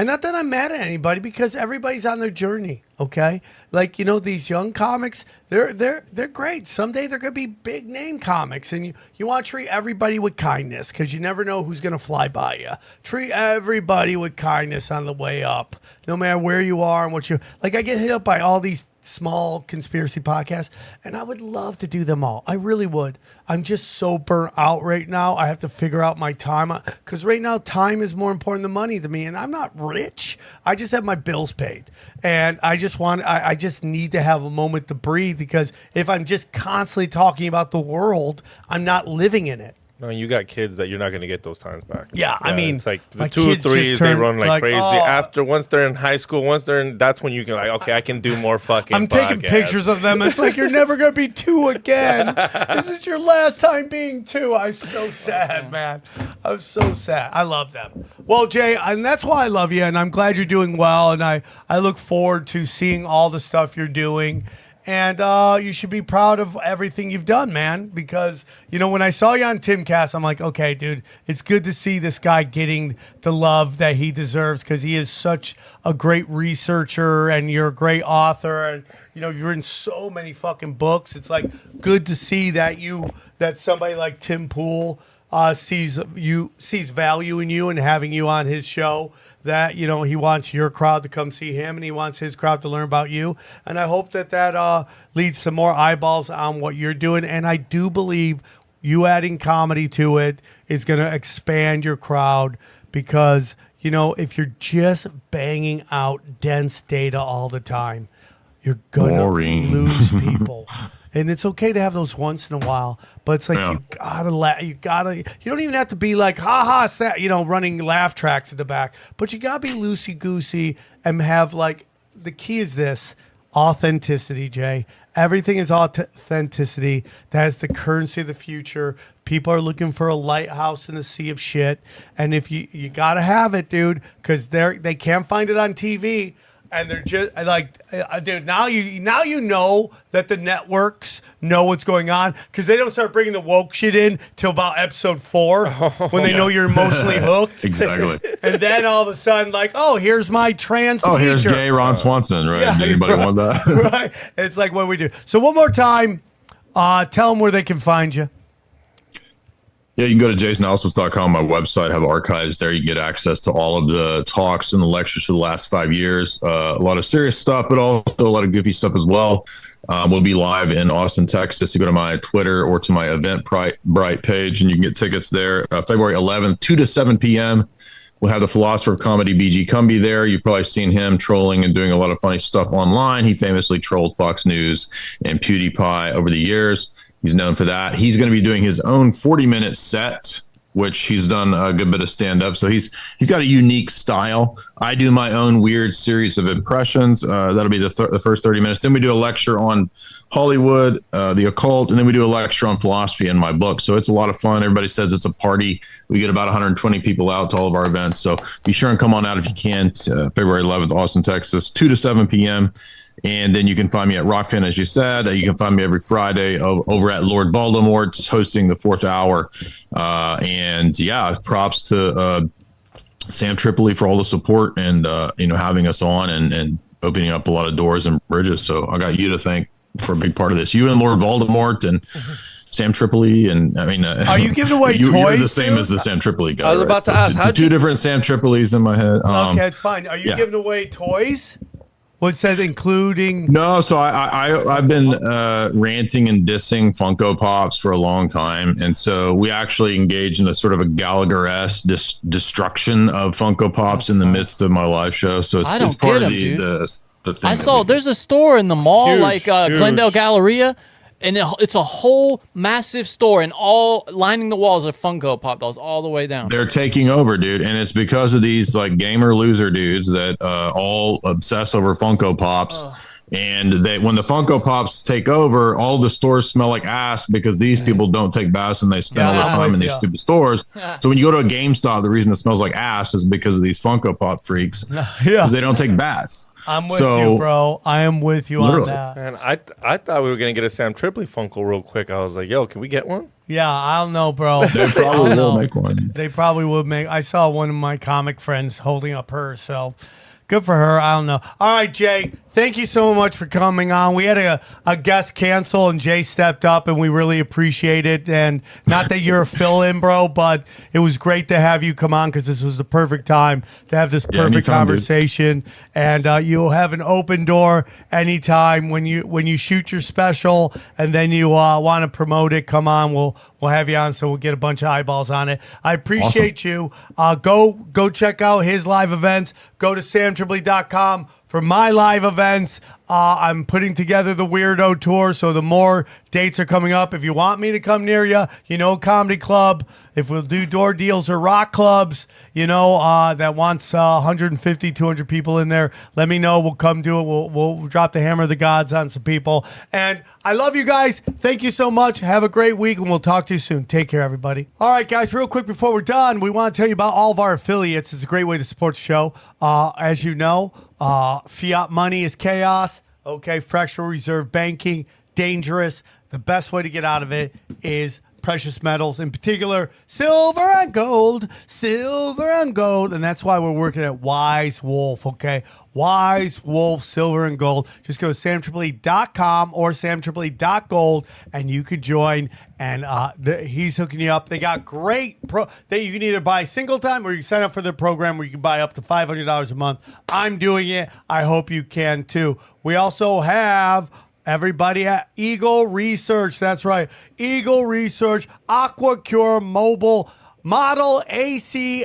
And not that I'm mad at anybody because everybody's on their journey. Okay, like you know these young comics, they're they're they're great. Someday they're gonna be big name comics, and you you want to treat everybody with kindness because you never know who's gonna fly by you. Treat everybody with kindness on the way up, no matter where you are and what you like. I get hit up by all these small conspiracy podcasts, and I would love to do them all. I really would. I'm just so burnt out right now. I have to figure out my time because right now time is more important than money to me, and I'm not rich. I just have my bills paid, and I just want. I, I just need to have a moment to breathe because if I'm just constantly talking about the world, I'm not living in it. No, you got kids that you're not going to get those times back. Yeah, I mean, it's like the my two kids just they turned, run like, like, crazy. oh. After once they're in high school, once they're in, that's when you can like, okay, I can do more fucking. I'm taking podcasts. pictures of them. It's like you're never gonna be two again. this is your last time being two. I'm so sad, man. I'm so sad. I love them. Well, Jay, and that's why I love you, and I'm glad you're doing well, and I I look forward to seeing all the stuff you're doing. And uh, you should be proud of everything you've done, man. Because you know, when I saw you on Timcast, I'm like, okay, dude, it's good to see this guy getting the love that he deserves because he is such a great researcher and you're a great author and you know you've written so many fucking books. It's like good to see that you that somebody like Tim Pool uh, sees you sees value in you and having you on his show. That you know he wants your crowd to come see him and he wants his crowd to learn about you. And I hope that that uh, leads to more eyeballs on what you're doing. And I do believe you adding comedy to it is going to expand your crowd because you know if you're just banging out dense data all the time you're gonna Boring. lose people and it's okay to have those once in a while but it's like Yeah. you gotta la- you gotta you don't even have to be like ha ha sa- you know running laugh tracks at the back but you gotta be loosey goosey and have like the key is this authenticity jay. Everything is authenticity that is the currency of the future. People are looking for a lighthouse in the sea of shit and if you you gotta have it dude because they're they can't find it on tv and they're just like, uh, dude. Now you now you know that the networks know what's going on because they don't start bringing the woke shit in till about episode four when they know you're emotionally hooked. Exactly. And then all of a sudden, like, oh, here's my trans. Oh, here's teacher. gay Ron Swanson, right? Yeah, Did anybody right, want that? right. It's like what we do. So one more time, uh, tell them where they can find you. Yeah, you can go to jaysanalysis.com, my website, have archives there. You can get access to all of the talks and the lectures for the last five years. Uh, a lot of serious stuff, but also a lot of goofy stuff as well. Uh, we'll be live in Austin, Texas. You go to my Twitter or to my Eventbrite page, and you can get tickets there. Uh, February 11th, 2 to 7 p.m. We'll have the philosopher of comedy, BG Cumby, there. You've probably seen him trolling and doing a lot of funny stuff online. He famously trolled Fox News and PewDiePie over the years. He's known for that. He's going to be doing his own 40 minute set, which he's done a good bit of stand up. So he's he's got a unique style. I do my own weird series of impressions. Uh, that'll be the, th- the first 30 minutes. Then we do a lecture on Hollywood, uh, the occult, and then we do a lecture on philosophy in my book. So it's a lot of fun. Everybody says it's a party. We get about 120 people out to all of our events. So be sure and come on out if you can. Uh, February 11th, Austin, Texas, 2 to 7 p.m. And then you can find me at Rokfin, as you said. You can find me every Friday over at Lord Voldemort's hosting the fourth hour. Uh, and yeah, props to uh, Sam Tripoli for all the support and uh, you know having us on and, and opening up a lot of doors and bridges. So I got you to thank for a big part of this. You and Lord Voldemort and Sam Tripoli and I mean, uh, Are you giving away you, You're the same too? as the Sam Tripoli guy. I was right? about to So ask, t- two you- different Sam Tripolis in my head. Um, okay, it's fine. Are you yeah. giving away toys? What says including? No, so I, I I've been uh, ranting and dissing Funko Pops for a long time, and so we actually engaged in a sort of a Gallagher esque dis- destruction of Funko Pops in the midst of my live show. So it's, I don't it's part get of 'em, the, dude. the the thing. I saw we there's a store in the mall Huge, like uh, huge. Glendale Galleria, and it's a whole massive store, and all lining the walls are Funko Pop dolls all the way down. They're taking over, dude, and it's because of these like gamer loser dudes that uh, all obsess over Funko Pops. And they, when the Funko Pops take over, all the stores smell like ass because these people don't take baths and they spend all Yeah, their time in these stupid stores. So when you go to a GameStop, the reason it smells like ass is because of these Funko Pop freaks. Yeah. because they don't take baths. I'm with So- you, bro. I am with you Literally. on that. Man, I I thought we were gonna get a Sam Tripoli Funko real quick. I was like, yo, can we get one? Yeah, I don't know, bro. They probably will make one. They probably would make. I saw one of my comic friends holding up hers. So, Good for her. I don't know. All right, Jay. Thank you so much for coming on. We had a, a guest cancel and Jay stepped up and we really appreciate it. And not that you're a fill in, bro, but it was great to have you come on because this was the perfect time to have this Yeah, perfect anytime, dude. conversation. And uh, you'll have an open door anytime when you when you shoot your special and then you uh, want to promote it. Come on, we'll we'll have you on so we'll get a bunch of eyeballs on it. I appreciate you. Uh, go go check out his live events. Go to samtripoli.com for my live events. Uh, I'm putting together the Weirdo Tour, so the more dates are coming up. If you want me to come near you, you know, comedy club. If we'll do door deals or rock clubs, you know, uh, that wants uh, 150, 200 people in there, let me know. We'll come do it. We'll, we'll drop the hammer of the gods on some people. And I love you guys. Thank you so much. Have a great week, and we'll talk to you soon. Take care, everybody. All right, guys, real quick before we're done, we want to tell you about all of our affiliates. It's a great way to support the show. Uh, as you know, uh, fiat money is chaos. Okay, fractional reserve banking, dangerous. The best way to get out of it is precious metals, in particular, silver and gold, silver and gold. And that's why we're working at Wise Wolf, okay? Wise Wolf, silver and gold. Just go to samtripoli.com or samtripoli.gold and you could join. And uh, he's hooking you up. They got great pro that you can either buy single time or you can sign up for their program where you can buy up to $500 a month. I'm doing it. I hope you can too. We also have Everybody at Eagle Research. That's right. Eagle Research, AquaCure Mobile Model AC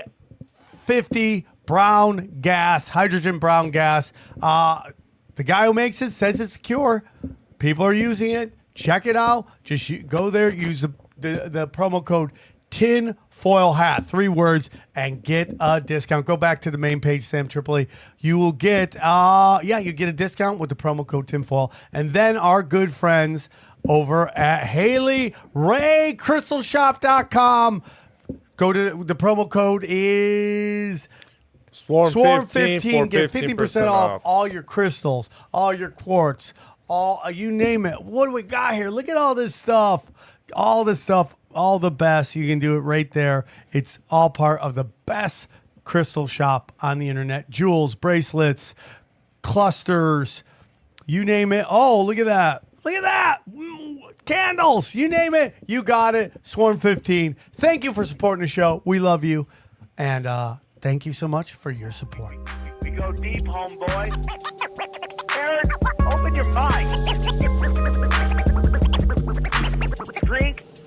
50 brown gas, hydrogen brown gas. Uh, the guy who makes it says it's secure. People are using it. Check it out. Just go there, use the, the, the promo code tin foil hat, three words, and get a discount. Go back to the main page, Sam Tripoli. You will get, uh, yeah, you get a discount with the promo code tinfoil. And then our good friends over at Haley Ray CrystalShop.com. Go to the promo code is Swarm 15, 15 get 50% 15% off off. all your crystals, all your quartz, all uh, you name it. What do we got here? Look at all this stuff. All this stuff, all the best. You can do it right there. It's all part of the best crystal shop on the internet. Jewels, bracelets, clusters, you name it. Oh, look at that. Look at that. Candles, you name it, you got it. Swarm 15. Thank you for supporting the show. We love you. And uh, thank you so much for your support. We go deep, homeboy. Aaron, open your mind. Drink